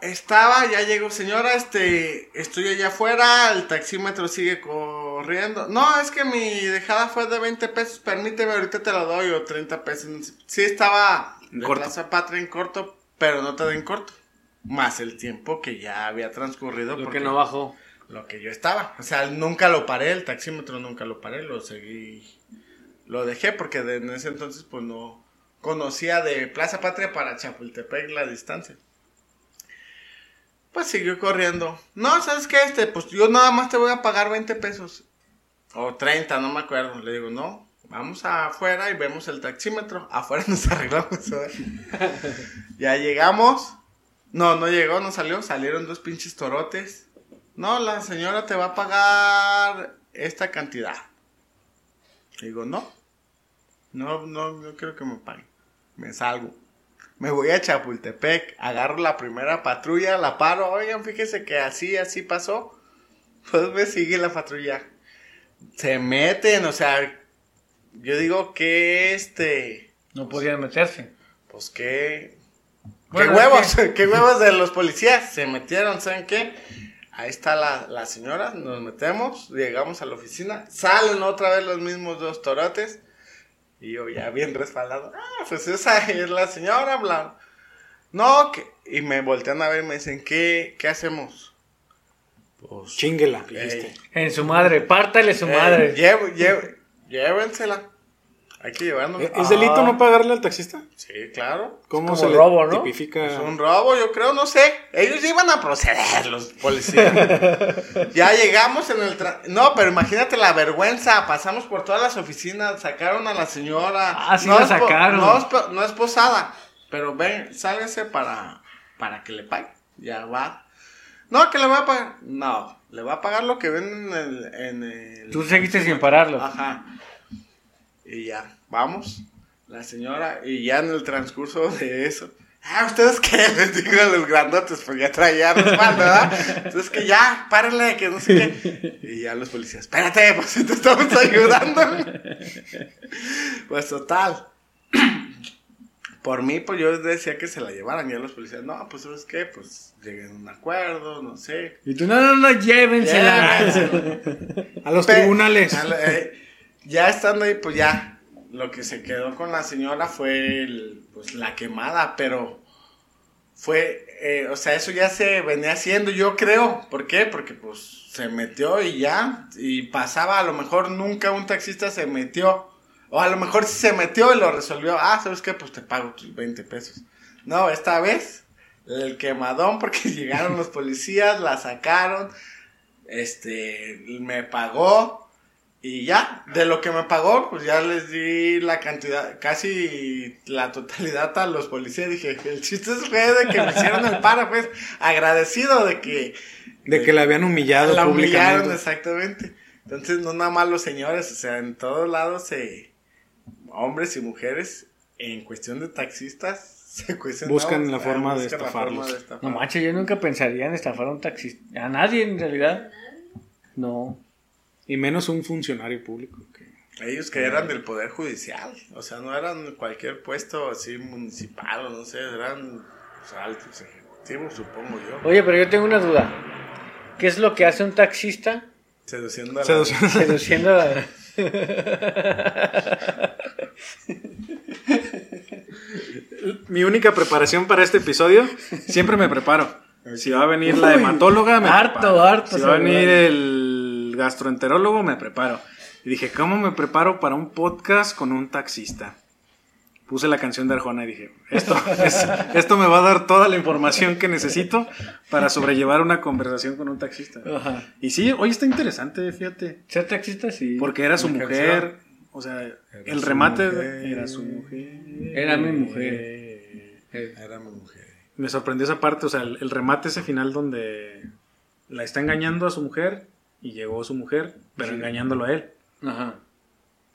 Estaba, ya llegó, señora, este, estoy allá afuera, el taxímetro sigue corriendo. No, es que mi dejada fue de 20 pesos, permíteme, ahorita te la doy, o 30 pesos. Sí estaba En de corto. Plaza Patria en corto, pero no te den corto. Más el tiempo que ya había transcurrido. Lo porque- que no bajó. lo que yo estaba. O sea, nunca lo paré, el taxímetro nunca lo paré, lo seguí. Lo dejé porque de- en ese entonces pues no conocía de Plaza Patria para Chapultepec la distancia. Pues siguió corriendo. No, ¿sabes qué? Este, pues yo nada más te voy a pagar 20 pesos. O 30, no me acuerdo. Le digo, no, vamos afuera y vemos el taxímetro. Afuera nos arreglamos. ¿verdad? ya llegamos. No, no llegó, no salió. Salieron dos pinches torotes. No, la señora te va a pagar esta cantidad. Digo, no. No, no, no quiero que me paguen. Me salgo. Me voy a Chapultepec, agarro la primera patrulla, la paro. Oigan, fíjese que así, así pasó. Pues me sigue la patrulla. Se meten, o sea, yo digo que este, No podían meterse. pues que... Bueno, ¿Qué huevos? ¿Qué huevos de los policías? Se metieron, ¿saben qué? Ahí está la, la señora, nos metemos, llegamos a la oficina, salen otra vez los mismos dos torotes. Y yo ya bien respaldado, ah, pues esa es la señora, bla. No, que... Y me voltean a ver y me dicen, ¿qué, qué hacemos? Pues... Chinguela. En su madre, pártale su ey, madre. lleve- llévensela. Hay que llevarnos. ¿Es ¿Es delito no pagarle al taxista? Sí, claro. ¿Cómo como se le robo, ¿no? tipifica? Es un robo, yo creo, no sé. Ellos iban a proceder, los policías. ya llegamos en el... tra- No, pero imagínate la vergüenza. Pasamos por todas las oficinas, sacaron a la señora. Ah, sí no la es sacaron. No es, no es posada, pero ven, sálgase para, para que le pague. Ya va. No, que le va a pagar. No, le va a pagar lo que ven en el... En el Tú seguiste sin pararlo. Ajá. Y ya, vamos. La señora, y ya en el transcurso de eso. Ah, ¿ustedes qué? Les digo a los grandotes, pues ya traía respaldo, ¿verdad? Entonces que ya, párenle, que no sé qué. Y ya los policías, espérate, pues te estamos ayudando. Pues total. Por mí, pues yo decía que se la llevaran. Ya los policías, no, pues ¿sabes qué? Pues lleguen a un acuerdo, no sé. Y tú, no, no, no, llévensela. A los Pe- tribunales. a la- eh, ya estando ahí, pues ya, lo que se quedó con la señora fue el- pues, la quemada, pero fue, eh, o sea, eso ya se venía haciendo, yo creo. ¿Por qué? Porque pues se metió y ya, y pasaba, a lo mejor nunca un taxista se metió, o a lo mejor sí se metió y lo resolvió, ah, ¿sabes qué? Pues te pago tus 20 pesos. No, esta vez, el quemadón, porque llegaron los policías, la sacaron, este, me pagó, y ya, de lo que me pagó, pues ya les di la cantidad, casi la totalidad a los policías. Dije, el chiste fue de que me hicieron el paro, pues, agradecido de que... De que la habían humillado la humillaron, exactamente. Entonces, no nada más los señores, o sea, en todos lados, se hombres y mujeres, en cuestión de taxistas, se cuestionan. Buscan la forma de buscan la estafarlos. forma de No manches, yo nunca pensaría en estafar a un taxista. A nadie, en realidad. No. Y menos un funcionario público. que- Ellos que eran del Poder Judicial, o sea, no eran cualquier puesto así municipal o no sé, eran pues, altos ejecutivos, supongo yo. Oye, pero yo tengo una duda. ¿Qué es lo que hace un taxista Seduciendo a la- seduciendo a... Mi única preparación para este episodio, siempre me preparo. Si va a venir la hematóloga, me harto, preparo. harto Si va a venir el el gastroenterólogo, me preparo. Y dije, ¿cómo me preparo para un podcast con un taxista? Puse la canción de Arjona y dije, esto, es- esto me va a dar toda la información que necesito para sobrellevar una conversación con un taxista. Ajá. Y sí, hoy está interesante, fíjate. Ser taxista sí. Porque era su mujer, o sea, el remate mujer. era su mujer. Era mi mujer. Eh, Era mi mujer. Me sorprendió esa parte, o sea, el, el remate ese final donde la está engañando a su mujer y llegó su mujer, pero engañándolo a él. Ajá.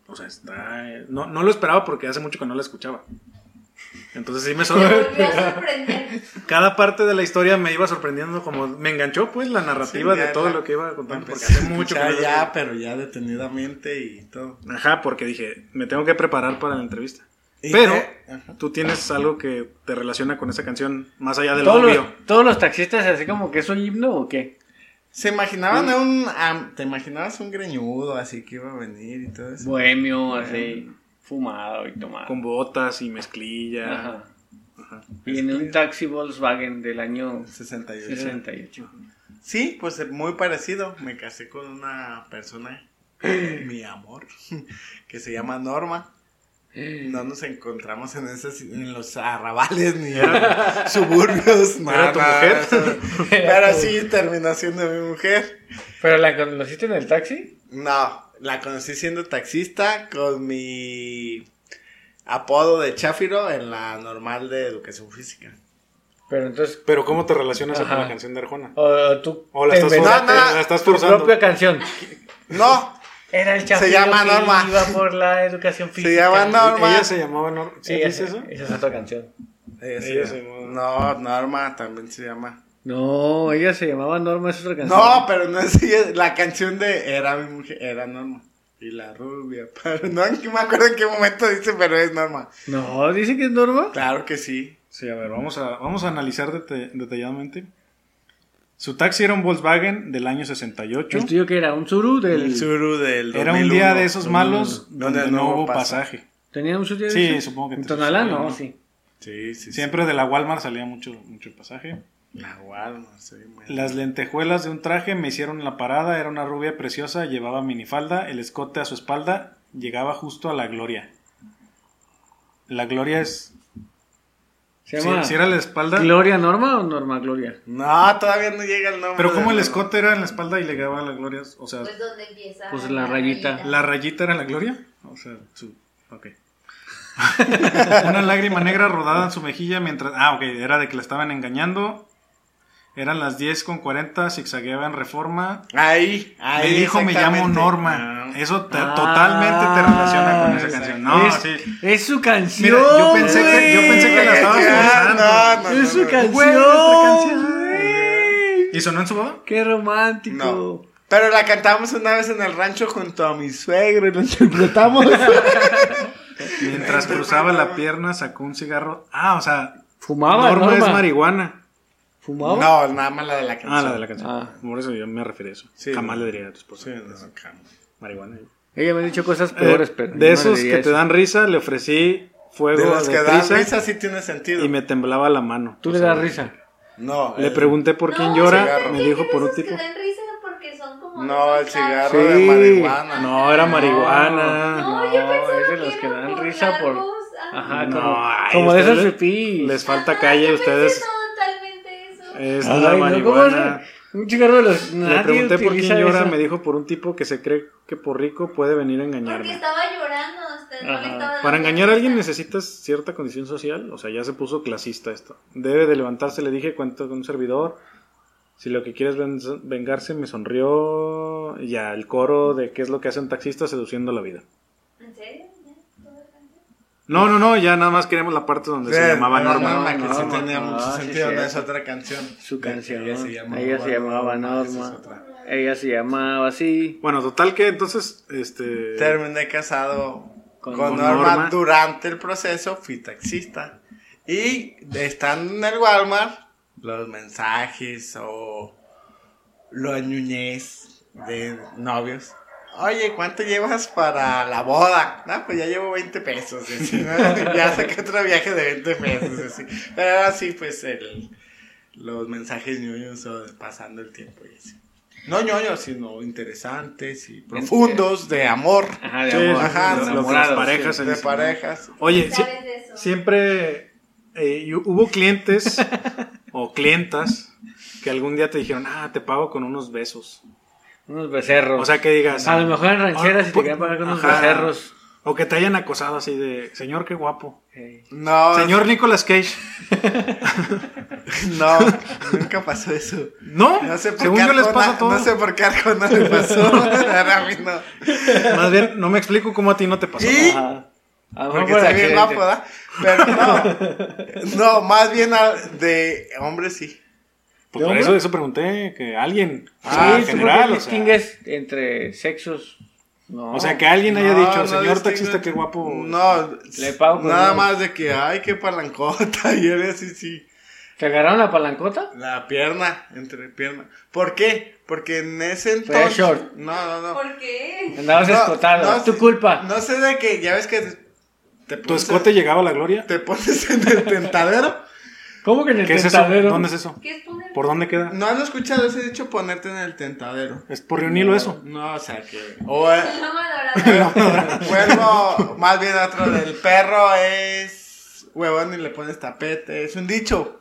O sea, está... No, no lo esperaba porque hace mucho que no la escuchaba. Entonces sí me sorprendió. Cada parte de la historia me iba sorprendiendo como... Me enganchó pues la narrativa Sí, de todo la- lo que iba contando. Porque hace mucho que ya, pero ya detenidamente y todo. Ajá, porque dije, me tengo que preparar para la entrevista. Pero tú tienes algo que te relaciona con esa canción, más allá del ¿Todos obvio. ¿Todos los taxistas así como que es un himno o qué? ¿Se imaginaban a un... a- ¿Te imaginabas un greñudo así que iba a venir y todo eso? Bohemio, así, fumado y tomado. Con botas y mezclilla. Ajá. Ajá. Y en un taxi Volkswagen del año 68. 68. Sí, pues muy parecido. Me casé con una persona, mi amor, que se llama Norma. No nos encontramos en esos, en los arrabales ni en suburbios. no, ¿Era tu mujer? Pero sí terminó siendo mi mujer. ¿Pero la conociste en el taxi? No, la conocí siendo taxista con mi apodo de Chafiro en la normal de educación física. Pero entonces, Pero ¿cómo te relacionas Ajá. con la canción de Arjona? o tú O la estás, inventaste No, no, la estás tu forzando. propia canción. No, Era el chapito Se llama que Norma. iba por la educación física. Se llama Norma. Ella se llamaba Norma. ¿Sí Ella dice se- eso? Esa es otra canción. ella se Ella llama- se llamaba- no, Norma también se llama. No, ella se llamaba Norma, es otra canción. No, pero no es ella, la canción de Era mi mujer, era Norma. Y la rubia, pero no me acuerdo en qué momento dice, pero es Norma. No, dice que es Norma. Claro que sí. Sí, a ver, vamos a, vamos a analizar dete- detalladamente. Su taxi era un Volkswagen del año 68. ¿El tuyo que era? ¿Un Suru del...? El Suru del Era un 2001, día de esos 2001, malos donde no hubo pasaje. ¿Tenía un Suru de Sí, supongo que ¿En Tonalá? sí, No, ¿no? sí. Sí, sí, sí. Siempre de la Walmart salía mucho, mucho pasaje. La Walmart, sí, bueno. Las lentejuelas de un traje me hicieron la parada. Era una rubia preciosa, llevaba minifalda, el escote a su espalda, llegaba justo a la gloria. La gloria es. ¿Se Si, llama si era la espalda. Gloria Norma o Norma Gloria? No, todavía no llega el nombre. Pero como el escote era en la espalda y le llegaba a la gloria. O sea, Pues donde empieza. Pues la rayita. la rayita era la gloria. O sea, su. Ok. Una lágrima negra rodada en su mejilla mientras. Ah, ok, era de que la estaban engañando. Eran las 10 con 40, zigzagueaba en reforma. Ahí, ahí. me dijo, me llamo. Norma. Ah. Eso te- Ah, totalmente te relaciona con esa exacto. canción. No, es, sí. es su canción. Mira, yo pensé que- yo pensé que la estabas Ah, forzando. No, no, no, Es su no. canción. Otra canción. ¿Y sonó en su boda? Qué romántico. No. Pero la cantamos una vez en el rancho junto a mi suegro y la interpretamos. Mientras cruzaba la pierna, sacó un cigarro. Ah, o sea, Fumaba Norma, Norma. es marihuana. ¿Fumaba? no, nada más la de la canción. Ah, la de la canción. Ah. Por eso yo me referí a eso. Sí, Jamás no. le diría a tu esposa. Sí, no, calma. Marihuana. Ella me ha dicho cosas Eh, peores, pero. de no esos que te dan risa, le ofrecí fuego De de, los que dan risa sí tiene sentido. y me temblaba la mano. Tú O le sea, das risa. No. Le el- pregunté por quién llora, cigarro. me dijo por un tipo. que dan risa porque son como No, el cigarro Sí. de marihuana. No, era marihuana. No, yo No, pensaba es de los que dan risa por-. Ajá, No, como, ay, como de esos pipí. Les falta calle, yo ustedes. Es Ay, la no, ¿cómo marihuana. Un cigarro de los. Le nadie pregunté por quién llora, eso. me dijo por un tipo que se cree que por rico puede venir a Porque engañarme. estaba llorando. usted no le estaba Para engañar a alguien necesitas cierta condición social, o sea, ya se puso clasista esto. Debe de levantarse, le dije, cuento con un servidor. Si lo que quieres ven- vengarse, me sonrió. y Ya, el coro de qué es lo que hace un taxista seduciendo la vida. ¿En serio? ¿Ya? ¿Toda la canción? No, no, no, ya nada más queremos la parte donde se llamaba Norma. Norma, que sí tenía mucho sí, sentido, no es otra canción. Su canción. Ella se llama Ella se llamaba es Norma. Ella se llamaba así. Bueno, total que entonces, este... Terminé casado Con- con, con Norma. Norma. Durante el proceso fui taxista. Y estando en el Walmart, los mensajes o los ñuñez de novios. Oye, ¿cuánto llevas para la boda? No, pues ya llevo 20 pesos. y así, ¿no? ya saqué otro viaje de 20 pesos. Así. Pero ahora sí, pues el, los mensajes ñuños o pasando el tiempo y así. No ñoños, sino interesantes y profundos de amor. Ajá, de Sí, amor. ajá, de lo que enamorados, las parejas sí. De parejas. Oye, siempre eh, hubo clientes o clientas que algún día te dijeron, ah, te pago con unos besos. Unos becerros. O sea, que digas... a lo mejor en rancheras si Ah, te querían pagar con unos ajá. becerros. O que te hayan acosado así de, señor, qué guapo. No, Señor Nicolas Cage. no, nunca pasó eso. No, No sé por según qué yo les pasa todo. No sé por qué a Arjona le pasó. Ahora a mí no. Más bien, no me explico cómo a ti no te pasó. ¿Y? ajá. A lo mejor Porque por está bien guapo, ¿verdad? Pero no. No, más bien a- de hombres sí. Pues por eso, eso pregunté, que alguien, o Sí, sea, en ¿tú general, o sea, distingues entre sexos? No. o sea, que alguien haya No, dicho, señor taxista, qué guapo. No, Le pago con nada más de que, ay, qué palancota. Y él así, sí. ¿Te agarraron la palancota? La pierna, entre pierna. ¿Por qué? Porque en ese Traía entonces. short. No, no, no. ¿Por qué? Andabas No, escotado. no es tu sé- culpa. No sé de que, ya ves que te ¿Tu escote llegaba a la gloria? te pones en el tentadero. ¿Cómo que en el ¿Qué es eso? tentadero? ¿Dónde es eso? ¿Qué es poner? ¿Por dónde queda? ¿No has escuchado ese dicho ponerte en el tentadero? ¿Es por Río Nilo eso? No, o sea que. O, dorada. vuelvo más bien a otro del perro es huevón y le pones tapete. Es un dicho.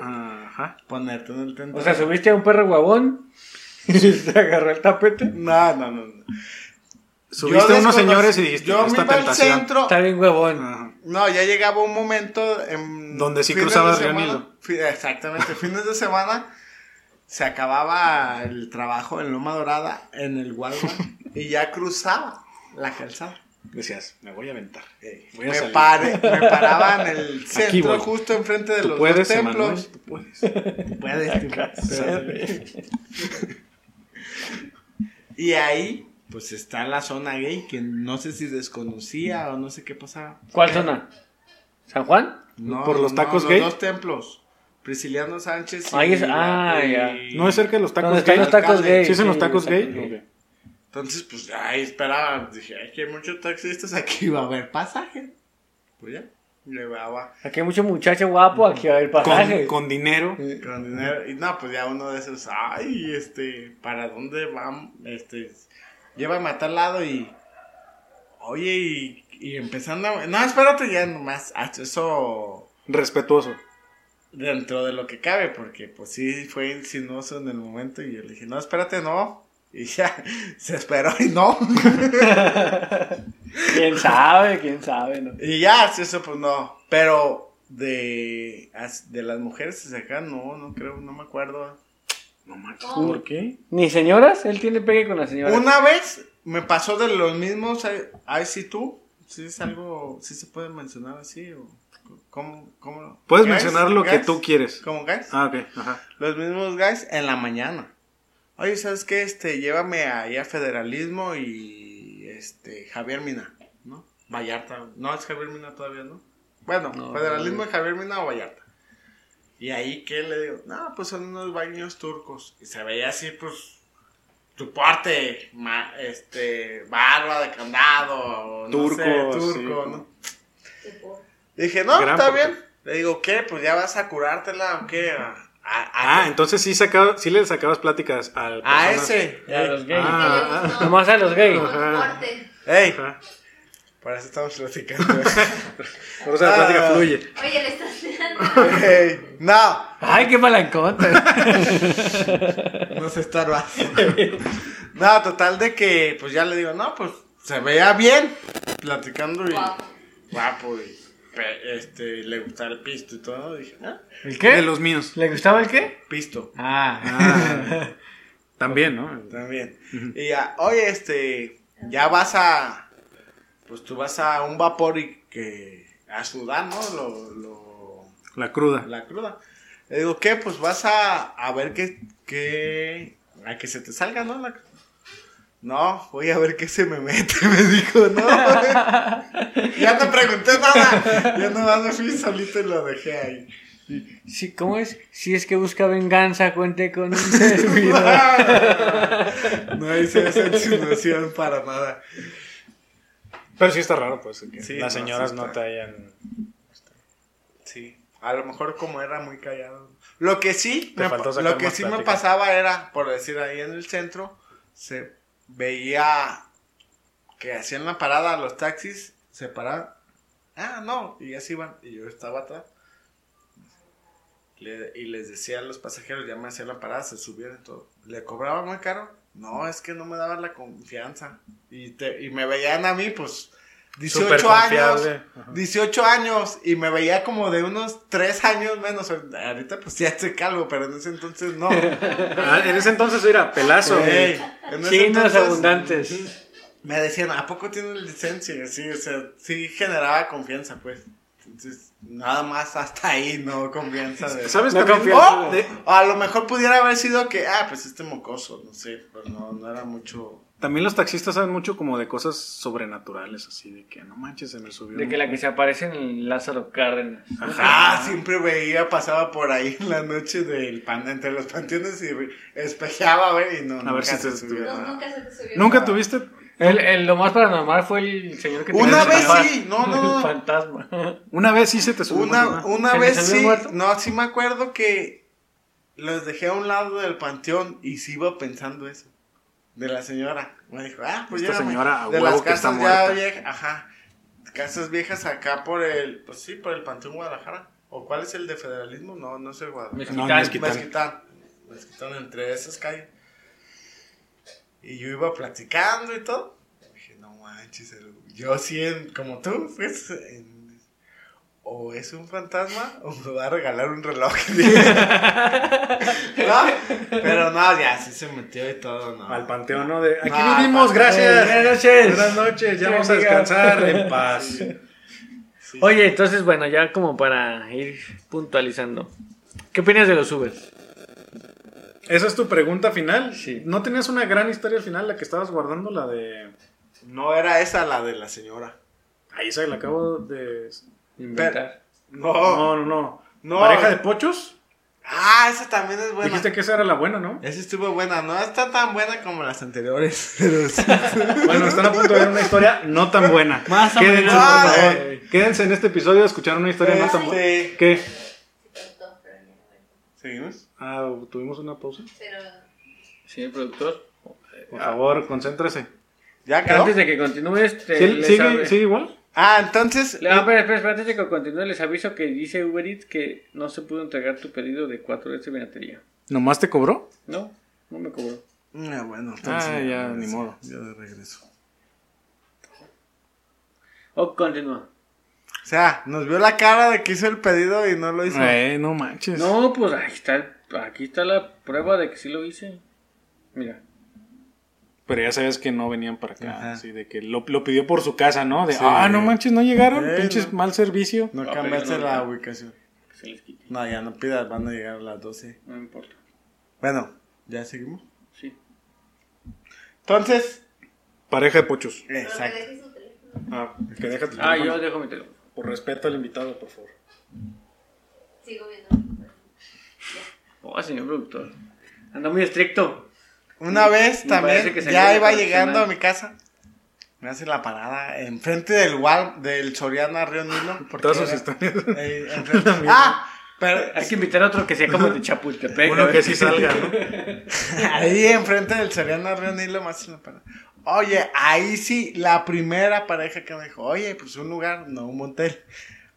Ajá. Ponerte en el tentadero. O sea, subiste a un perro guabón y se agarró el tapete. No, no, no. no. Subiste Yo a unos señores y dijiste, Yo me esta iba al tentación. centro. Está bien huevón. Ajá. No, ya llegaba un momento en Donde sí Río semana- Nilo. Exactamente, fines de semana se acababa el trabajo en Loma Dorada, en el Walmart, y ya cruzaba la calzada. Decías, me voy a aventar. Eh, Voy a me, salir. pare- me paraba en el centro, justo enfrente de Tú los puedes, dos templos. tú puedes. Puedes, tú puedes. Y ahí, pues está la zona gay, que no sé si desconocía o no sé qué pasaba. ¿Cuál zona? ¿San Juan? No, ¿Por los no, tacos los gay? dos templos. Prisciliano Sánchez. y Ahí es- ah, y- ya. ¿No es cerca de los tacos ¿Dónde están gay? los tacos gay? ¿Sí son los Sí, tacos gay? gay. Ok. Entonces, pues ahí esperaba. Dije, ay, que hay muchos taxistas aquí, va a haber pasaje. Pues ya, Aquí hay mucho muchacho guapo, aquí va a haber pasaje. Con, con dinero. con dinero. Y no, pues ya uno de esos, ay, este, ¿para dónde vamos? Este, llévame a tal lado y. Oye, y, y empezando. a- No, espérate ya nomás. Eso Respetuoso. dentro de lo que cabe, porque pues sí fue insinuoso en el momento y yo le dije, no, espérate, no. Y ya, se esperó y no. ¿Quién sabe? ¿Quién sabe? No? y ya, eso pues no. Pero de, de las mujeres se sacan, no, no creo, no me acuerdo. No. ¿por qué? ¿Ni señoras? Él tiene pegue con las señoras. Una vez me pasó de los mismos, ay, sí tú, sí es algo, sí se puede mencionar así o cómo, cómo Puedes guys, mencionar lo que guys, tú quieres. ¿Cómo guys? Ah, ok. Ajá. Los mismos guys en la mañana. Oye, ¿sabes qué? Este, llévame ahí a Federalismo y este, Javier Mina, ¿no? Vallarta. No, es Javier Mina todavía, ¿no? Bueno, No, Federalismo de Javier Mina o Vallarta. Y ahí, ¿qué le digo? No, pues son unos baños turcos. Y se veía así, pues, tu parte, ma- este, barba de candado, no Turco, sí. turco, ¿no? Dije, no, Gran está bien. Le digo, ¿qué? Pues ya vas a curártela o qué? A, a- Ah, a- entonces sí, sacaba, sí le sacabas pláticas al a personas- ese. A los gays. Ah, que le gustó. Nomás a los gays. Ey, Por eso estamos platicando. Por eso la plática Ah. fluye. Oye, le estás. Ey, no, Ay, qué malancota. no se estorba. no, total de que, pues ya le digo, no, pues se veía bien platicando y Guapo. guapo y este, le gustaba el pisto y todo. Dije, ah, ¿El De qué? los míos. ¿Le gustaba el qué? pisto. Ah. Ah, también, ¿no? También. Y ya, oye, este, ya vas a, pues tú vas a un vapor y que, a sudar, ¿no? Lo, lo, La cruda. la cruda. Le digo, ¿qué? Pues vas a, a ver qué, qué, a que se te salga, ¿no? La- no, voy a ver qué se me mete, me dijo, no. ya no pregunté nada. Ya nomás me fui solito y lo dejé ahí. Sí, ¿Cómo es? Si es que busca venganza, cuente con un servidor. no hice esa insinuación para nada. Pero sí está raro, pues, que Sí, las no, señoras sí no te hayan... Sí. A lo mejor como era muy callado. Lo que sí, me, lo que sí me pasaba era, por decir ahí en el centro, se veía que hacían la parada los taxis, se paraban. Ah, no, y así iban. Y yo estaba atrás. Le- y les decía a los pasajeros, ya me hacían la parada, se subían y todo. ¿Le cobraba muy caro? No, es que no me daban la confianza. Y, te, y me veían a mí, pues, 18 Súper años. Ajá. 18 años. Y me veía como de unos 3 años menos. Ahorita pues ya estoy calvo, pero en ese entonces no. Ah, en ese entonces era pelazo. Ey, en ese Chinos entonces abundantes. Me decían, ¿a poco tienes licencia? Sí, o sea, sí generaba confianza, pues. Entonces, nada más hasta ahí, no confianza. De... ¿Sabes No confianza. O, De- o a lo mejor pudiera haber sido que, ah, pues este mocoso, no sé, pero no, no era mucho. También los taxistas saben mucho como de cosas sobrenaturales, así de que no manches, se me subió. De que la que se aparece en el Lázaro Cárdenas. Ah, siempre veía, pasaba por ahí en la noche del pan, entre los panteones y espejeaba a ver y no, A nunca ver si se te- subió No, nada. nunca se te subió. ¿Nunca tuviste? El, el- lo más paranormal fue el señor que Una vez sí, no, no, no. El fantasma. Una vez sí se te subió. Una, una- una ¿Que vez sí, muerto? no, sí me acuerdo que los dejé a un lado del panteón y sí iba pensando eso. De la señora. Me dijo, ah, pues Esta llévame. señora a De huevo las que está casas ya viejas, ajá. Casas viejas acá por el, pues sí, por el panteón Guadalajara. ¿O cuál es el de federalismo? No, no sé Guadalajara. No, Mezquital. Mezquital. Mezquitán. Mezquitán, entre esas calles. Y yo iba platicando y todo. Dije, no manches, el- yo sí, en- como tú, pues, en- o es un fantasma o me va a regalar un reloj. ¿No? Pero no, ya sí se metió y todo, ¿no? Al panteón, ¿no? De, aquí No, vivimos, gracias. Buenas noches. Buenas noches, ya vamos a descansar en paz. Sí. Oye, entonces, bueno, ya como para ir puntualizando. ¿Qué opinas de los Uber? ¿Esa es tu pregunta final? Sí. ¿No tenías una gran historia al final, la que estabas guardando, la de... No era esa la de la señora. Ahí se la acabo de... Inventar. No. No, no, no. No. ¿Pareja de pochos? Ah, esa también es buena. Dijiste que esa era la buena, ¿no? Esa estuvo buena, no está tan buena como las anteriores. Pero sí. Bueno, están a punto de ver una historia no tan buena. Más o Quédense, menos. por favor. eh. Quédense en este episodio a escuchar una historia no tan buena. Este- ¿Qué? ¿Seguimos? Ah, tuvimos una pausa. Pero Señor productor. Por favor, concéntrese. ¿Ya quedó? Antes de que continúes, te- ¿Sí- les ¿Sigue, avi- ¿Sigue igual? Ah, entonces. Le- ah, espera, espera, espera, antes de que continúe, les aviso que dice Uber Eats que no se pudo entregar tu pedido de 4 de batería. ¿Nomás te cobró? No, no me cobró. Ah, bueno, entonces. Ah, ya, ni modo. Ya de regreso. O continúa. O sea, nos vio la cara de que hizo el pedido y no lo hizo. Eh, no manches. No, pues ahí está, el- aquí está la prueba de que sí lo hice. Mira. Pero ya sabes que no venían para acá. Así de que lo, lo pidió por su casa, ¿no? De, Sí. ah, no manches, no llegaron. Eh, Pinches no. mal servicio. No cambiaste no, la no. ubicación. que se les quite. No, ya no pidas, van a llegar a las 12. No importa. Bueno, ¿ya seguimos? Sí. Entonces. Pareja de pochos. pero que Exacto. Ah, que déjate. Ah, yo dejo mi teléfono. Por respeto al invitado, por favor. Sigo viendo. Oh, señor productor. Anda muy estricto. Una vez Me también, ya iba llegando a mi casa. Me hace la parada enfrente del Wal, del Soriana Río Nilo. porque Todas sus historias. eh, ah, pero Hay que invitar a otro que sea como de Chapultepec. Uno que sí salga, ¿no? ahí enfrente del Soriana Río Nilo me hace la parada. Oye, ahí sí, la primera pareja que me dijo, oye, pues un lugar, no un motel,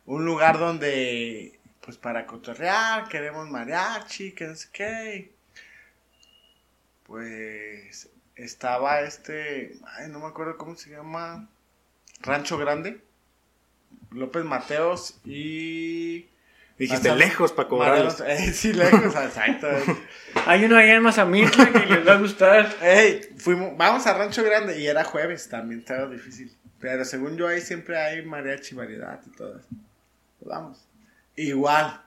un lugar donde, pues para cotorrear, queremos mariachi, que no sé qué. Pues estaba este, ay, no me acuerdo cómo se llama, Rancho Grande, López Mateos y... Dijiste lejos para cobrarles. Mariano- Eh, sí, lejos, exacto. Hay uno allá en Mazamitla que les va a gustar. Ey, fuimos, vamos a Rancho Grande y era jueves, también estaba difícil. Pero según yo ahí siempre hay mariachi variedad y todo eso. Pues vamos. Igual.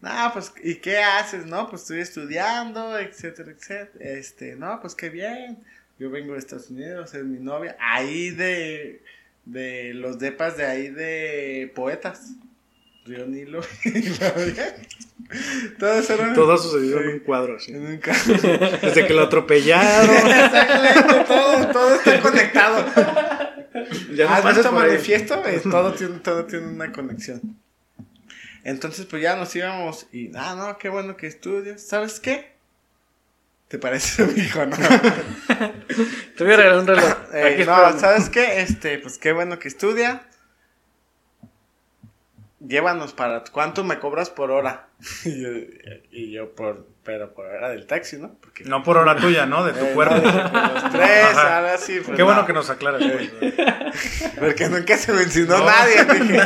No, pues, ¿y qué haces? No, pues estoy estudiando, etcétera, etcétera. Este, no, pues qué bien. Yo vengo de Estados Unidos, es mi novia. Ahí de, de los depas de ahí de poetas. Río Nilo. todo era... Todo ha sucedido Sí. en un cuadro así. En un carro. Desde que lo atropellaron. Exactamente, todo, todo está conectado. ya no ¿Has visto manifiesto? Eh, todo, tiene, todo tiene una conexión. Entonces, pues ya nos íbamos y, ah, no, qué bueno que estudias. ¿Sabes qué? ¿Te parece mi hijo, no? Te voy a regalar un reloj. Eh, no. ¿sabes qué? Este, pues qué bueno que estudia. Llévanos para cuánto me cobras por hora. y, yo, y yo por, pero por hora del taxi, ¿no? Porque No por hora tuya, ¿no? De tu Eh, cuerpo. no, los tres, Ajá. ahora sí. pues Qué bueno no. que nos aclaras. Porque nunca se mencionó No. nadie. Dije,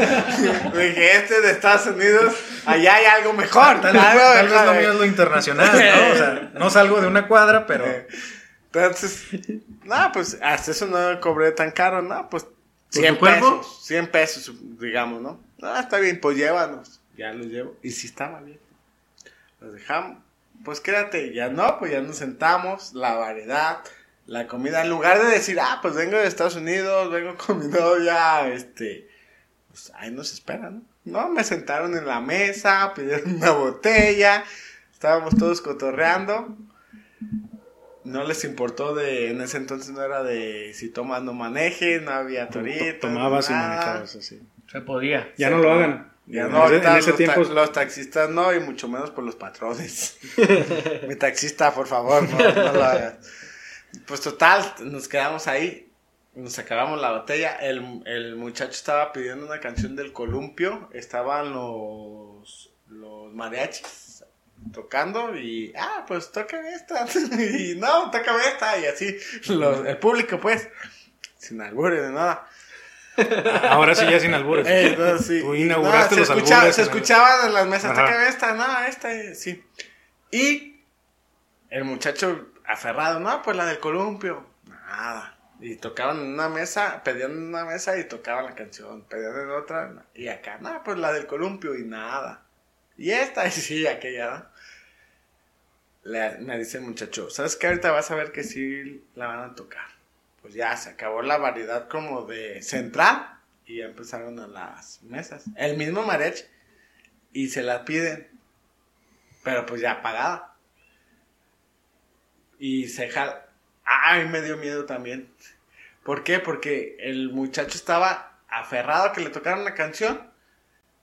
dije, este de Estados Unidos, allá hay algo mejor. Tal vez, algo tal vez mejor. lo mío es lo internacional, ¿no? O sea, no salgo de una cuadra, pero Eh, Entonces, no, pues hasta eso no cobré tan caro, ¿no? Pues 100 tu cuerpo? pesos, 100 pesos, digamos, ¿no? No, está bien, pues llévanos. Ya los llevo. Y si estaba bien. Los dejamos. Pues quédate, ya no, pues ya nos sentamos, la variedad, la comida. En lugar de decir, ah, pues vengo de Estados Unidos, vengo con mi novia, este, pues ahí nos esperan, ¿no? No, me sentaron en la mesa, pidieron una botella, estábamos todos cotorreando. No les importó de, en ese entonces no era de si tomas no manejes, no había torito. tomabas y manejabas así. Se podía. Ya no lo hagan. Ya En no, ese- en ese los, tiempo. ta- los taxistas no, y mucho menos por los patrones. Mi taxista, por favor, no, no lo hagas. Pues total, nos quedamos ahí, nos acabamos la botella. El, el muchacho estaba pidiendo una canción del columpio, estaban los, los mariachis tocando y, ah, pues tócame esta. y no, tócame esta, y así, los- el público, pues, sin albures de nada. Ahora sí ya sin albures. Eh, no, sí. Tú inauguraste No, los se, escuchaba- albures se escuchaban en las mesas, Ajá. "Tócame esta, no, esta, sí. Y el muchacho aferrado, no, pues la del columpio, nada. Y tocaban en una mesa, pedían en una mesa y tocaban la canción, pedían en otra, y acá, no, pues la del columpio y nada. Y esta, y sí, aquella, ¿no? Me dice el muchacho, ¿sabes qué? Ahorita vas a ver que sí la van a tocar. Pues ya se acabó la variedad como de central y ya empezaron a las mesas. El mismo mariachi. Y se la piden. Pero pues ya pagada. Y se jala. Ay, me dio miedo también. ¿Por qué? Porque el muchacho estaba aferrado a que le tocaran una canción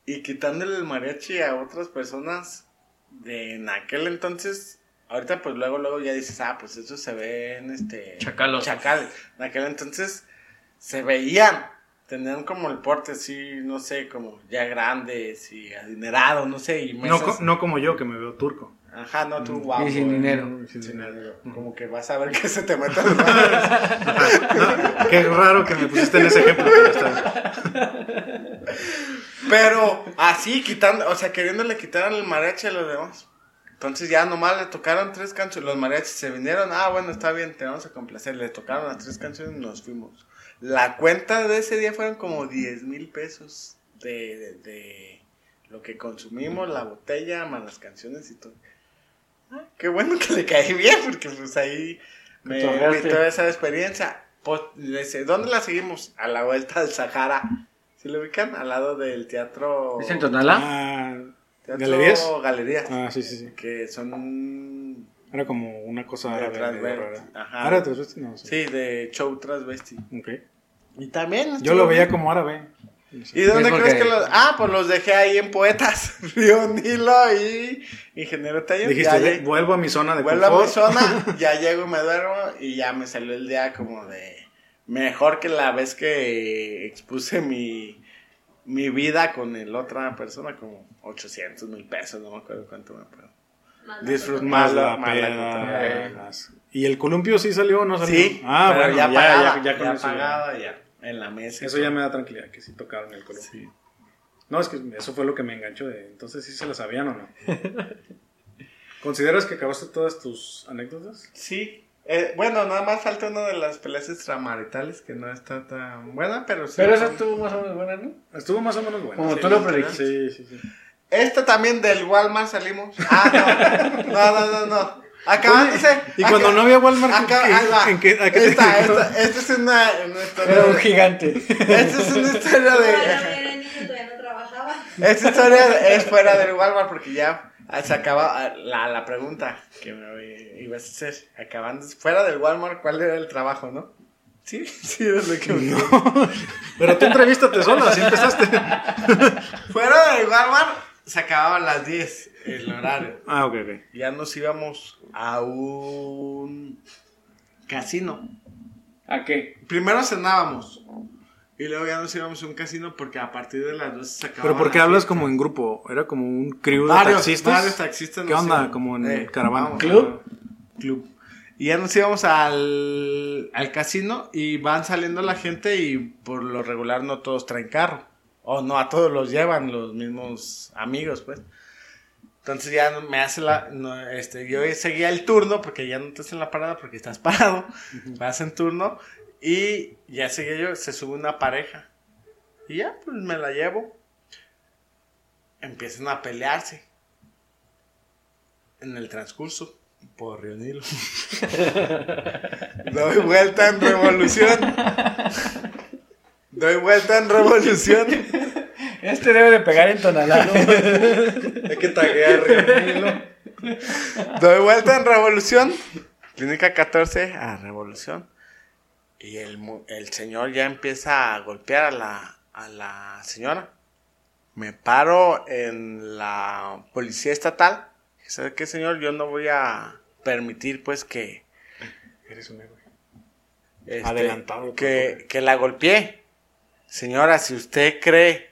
y quitándole el mariachi a otras personas de en aquel entonces. Ahorita pues luego luego ya dices, ah, pues eso se ve en este Chacalosos. chacales. En aquel entonces se veían, tenían como el porte así, no sé, como ya grandes y adinerados, no sé, y No, co- no como yo, que me veo turco. Ajá, no tú guapo. Y sin eh, dinero. sin dinero. Como que vas a ver que se te las manos. Qué raro que me pusiste en ese ejemplo. pero. Pero así, quitando, o sea, queriéndole quitar el mariachi a los demás. Entonces ya nomás le tocaron tres canciones. Los mariachis se vinieron. Ah, bueno, está bien, te vamos a complacer. Le tocaron las tres canciones y nos fuimos. La cuenta de ese día fueron como 10 mil pesos de, de, de lo que consumimos, la botella, más las canciones y todo. Ah, qué bueno que le caí bien, porque pues ahí me invitó a esa experiencia. Pues, ¿Dónde la seguimos? A la vuelta del Sahara. ¿Sí lo ubican? Al lado del teatro. ¿Es en Tonalá? Ah, Teatro ¿Galerías? Galerías. Ah, sí, sí, sí. Que son. Era como una cosa De árabe. transvesti. Ajá. ¿Árabe transvesti? No, sí. Sí, de show transvesti. Ok. Y también. Yo lo veía como árabe. ¿Y dónde crees que los.? Ah, pues los dejé ahí en Poetas. Río Nilo y Ingeniero Taller. Dijiste, Ya "Ve- lle- vuelvo a mi zona de Vuelvo a mi zona, ya llego y me duermo y ya me salió el día como de mejor que la vez que expuse mi, mi vida con el otra persona, como 800 mil pesos, no me acuerdo cuánto me acuerdo. Más Disfrut- Más la- más la ¿Y el columpio sí salió o no salió? Sí, Ah, pero bueno, ya, ya, pagada, ya, ya con ya eso. ya. pagada, ya, en la mesa. Eso ya me da tranquilidad, que sí tocaron el columpio. Sí. No, es que eso fue lo que me enganchó. De, entonces, ¿sí se la sabían o no? ¿Consideras que acabaste todas tus anécdotas? Sí. Eh, bueno, nada más falta una de las peleas extramaritales que no está tan buena, pero sí. Pero esa estuvo más o menos buena, ¿no? Estuvo más o menos bueno. Como sí, tú lo predijiste. Sí, sí, sí. Esta también del Walmart salimos. Ah, no. No, no, no, no. Acabándose. Y cuando no había Walmart, Acá, ¿qué- ahí va. en qué- a qué te esta, esta, esta es una, una historia. Era un de- gigante. Esta es una historia de. era niño, todavía no trabajaba. Esta historia es fuera del Walmart porque ya se acaba la, la pregunta que me ibas a hacer. Acabando. Fuera del Walmart, ¿cuál era el trabajo, no? Sí, sí, es lo que me Pero tú entrevístate solo, así empezaste. Fuera del Walmart, se acababa a las 10 el horario. Ah, ok, ok. Ya nos íbamos a un casino. ¿A qué? Primero cenábamos. Y luego ya nos íbamos a un casino porque a partir de las 12 se acababa. Pero ¿por qué hablas como en grupo? ¿Era como un crew de varios, taxistas? varios taxistas ¿Qué onda? íbamos. Como en Eh, caravana. vamos, ¿Club? club. Y ya nos íbamos al, al casino y van saliendo la gente y por lo regular no todos traen carro. O no, a todos los llevan los mismos amigos, pues. Entonces ya me hace la... no, este, yo seguía el turno porque ya no estás en la parada porque estás parado. Vas en turno y ya seguía yo, se sube una pareja. Y ya, pues me la llevo. Empiezan a pelearse. En el transcurso, por Río Nilo. Doy vuelta en revolución. Doy vuelta en revolución. Este debe de pegar en Tonalá. Hay que taguear Doy vuelta en revolución. Clínica 14 a revolución. Y el, el señor ya empieza a golpear a la, a la señora. Me paro en la policía estatal. ¿Sabe qué, señor? Yo no voy a permitir, pues, que, Eres un héroe. este, Adelantado, que, que la golpeé. Señora, si usted cree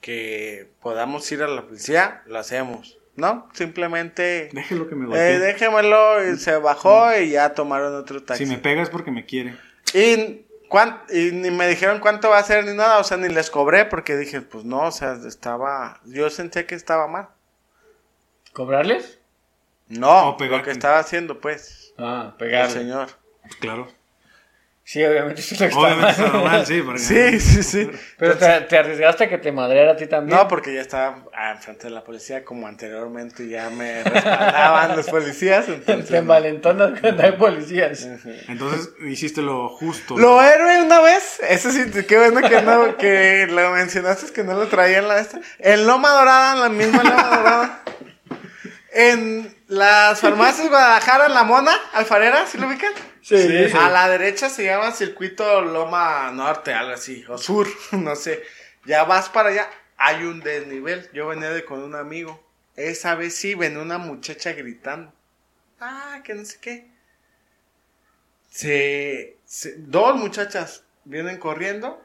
que podamos ir a la policía, lo hacemos. ¿No? Simplemente... Déjelo que me Eh, golpee. déjemelo, y se bajó y ya tomaron otro taxi. Si me pega es porque me quiere. Y, cuán- y ni me dijeron cuánto va a ser ni nada, o sea, ni les cobré porque dije, pues no, o sea, estaba, yo sentía que estaba mal. ¿Cobrarles? No, O lo que estaba haciendo, pues, Ah, el pegarles. señor. Pues claro. Sí, obviamente sí lo está Obviamente mal. está normal, sí. Porque... Sí, sí, sí. Pero te, te arriesgaste a que te madreara a ti también. No, porque ya estaba enfrente de la policía, como anteriormente ya me respaldaban los policías. entonces, te envalentonas cuando hay policías. Entonces hiciste lo justo. Lo héroe una vez, eso sí, qué bueno que no, que lo mencionaste, que no lo traía en la esta. En Loma Dorada, en la misma Loma Dorada. En las farmacias Guadalajara, en La Mona, Alfarera, ¿sí lo ubican? Sí, Sí, sí. A la derecha se llama Circuito Loma Norte, algo así, o Sur, no sé. Ya vas para allá, hay un desnivel. Yo venía de con un amigo. Esa vez sí, venía una muchacha gritando. Ah, que no sé qué. Se, se- dos muchachas vienen corriendo,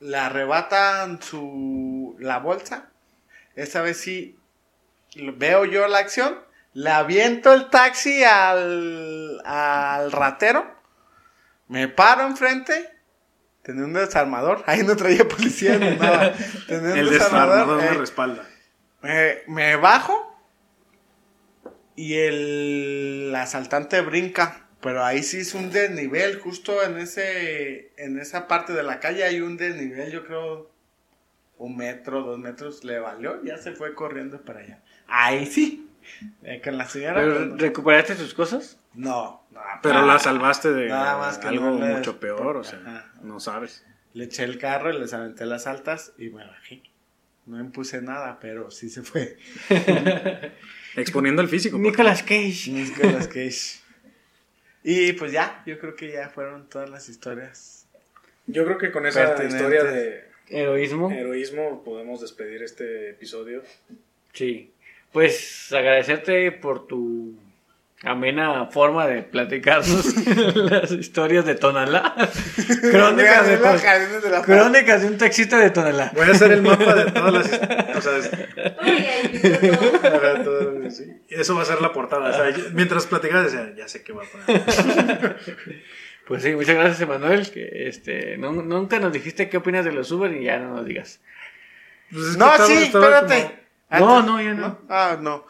le arrebatan su la bolsa. Esa vez sí veo yo la acción, le aviento el taxi al, al ratero, me paro enfrente, tenía un desarmador, ahí no traía policía ni nada, tenía un El desarmador eh, me respalda. me, me bajo y el asaltante brinca. Pero ahí sí es un desnivel, justo en ese, en esa parte de la calle hay un desnivel, yo creo un metro, dos metros le valió, ya se fue corriendo para allá. Ahí sí, eh, con la señora. pues, ¿Pero no. ¿Recuperaste tus cosas? no, no, Pero ah, la salvaste de Nada más que algo no mucho peor, o sea, Ajá. no sabes. Le eché el carro y les aventé las altas y me bajé. No impuse nada, pero sí se fue. Exponiendo el físico. Nicolas Cage. Nicolas Cage. Y pues ya, yo creo que ya fueron todas las historias. Yo creo que con esa historia de Heroísmo. heroísmo podemos despedir este episodio. Sí. Pues agradecerte por tu amena forma de platicarnos las historias de Tonalá. Crónicas de, jardines de la Crónicas de un taxista de Tonalá. Voy a hacer el mapa de todas las o sea, todo, sí. Eso va a ser la portada. O sea, yo- mientras platicabas decía, ya sé qué va a poner. Pues sí, muchas gracias, Emanuel. Que este, no- nunca nos dijiste qué opinas de los Uber y ya no nos digas. Pues es que No, estaba- sí, estaba espérate. como- No, no, ya no. Ah, no.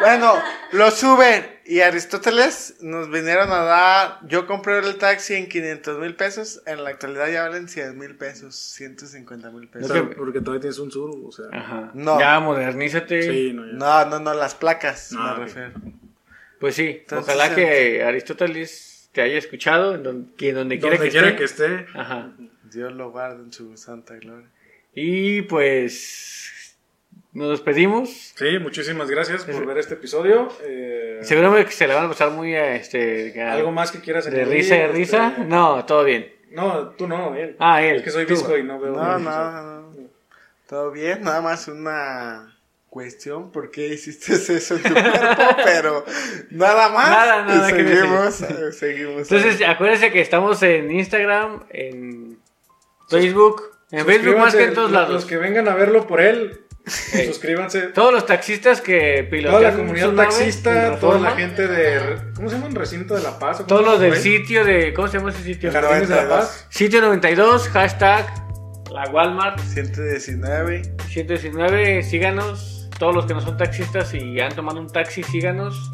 Bueno, los Uber y Aristóteles nos vinieron a dar. Yo compré el taxi en 500 mil pesos. En la actualidad ya valen 100 mil pesos, 150 mil pesos. porque todavía tienes un sur, o sea. Ajá. No. Ya modernízate. Sí, no, ya. No, no, no, las placas, Ah, me refiero. Pues sí, Entonces, ojalá eh, que Aristóteles te haya escuchado, en don- que donde quiera Donde que quiera esté. que esté. Ajá. Dios lo guarde en su santa gloria. Y pues nos despedimos. Sí, muchísimas gracias por ver este episodio. Eh, Seguramente que se le van a pasar muy a este a- ¿Algo más que quieras de añadir? risa de risa. Este, No, todo bien. No, tú no, él. Ah, él. Es que soy visco y no veo. No, no, no. Todo bien, nada más una cuestión por qué hiciste eso en tu cuerpo, pero nada más. Nada, nada que seguimos, decir. eh, seguimos. Entonces, acuérdense que estamos en Instagram, en Facebook, en Facebook más que en todos lados. Los que vengan a verlo por él, suscríbanse. Todos los taxistas que pilotan Toda la comunidad taxista, en toda la gente de. ¿Cómo se llama? ¿Un recinto de la paz? o Todos los del sitio de... ¿Cómo se llama ese sitio? Jardines de la 92. Paz. Sitio 92, hashtag la Walmart 119. 119, síganos. Todos los que no son taxistas y han tomado un taxi, síganos.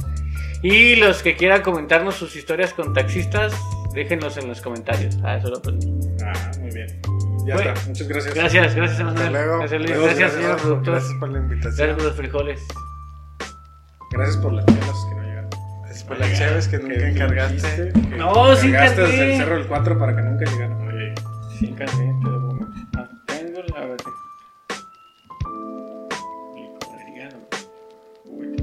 Y los que quieran comentarnos sus historias con taxistas, déjenlos en los comentarios. Ah, eso lo aprendí. Ah, muy bien. Ya Bueno. está. Muchas gracias. Gracias, gracias, Hasta Emanuel. luego. Gracias, Luis. Gracias, gracias, señor productor. Gracias por la Gracias invitación. por los frijoles. Gracias por las chelas que no llegaron. Gracias por las chaves que nunca encargaste. que No, sí encargaste encargué. desde el Cerro del 4 para que nunca llegaran. Sí, casi, pero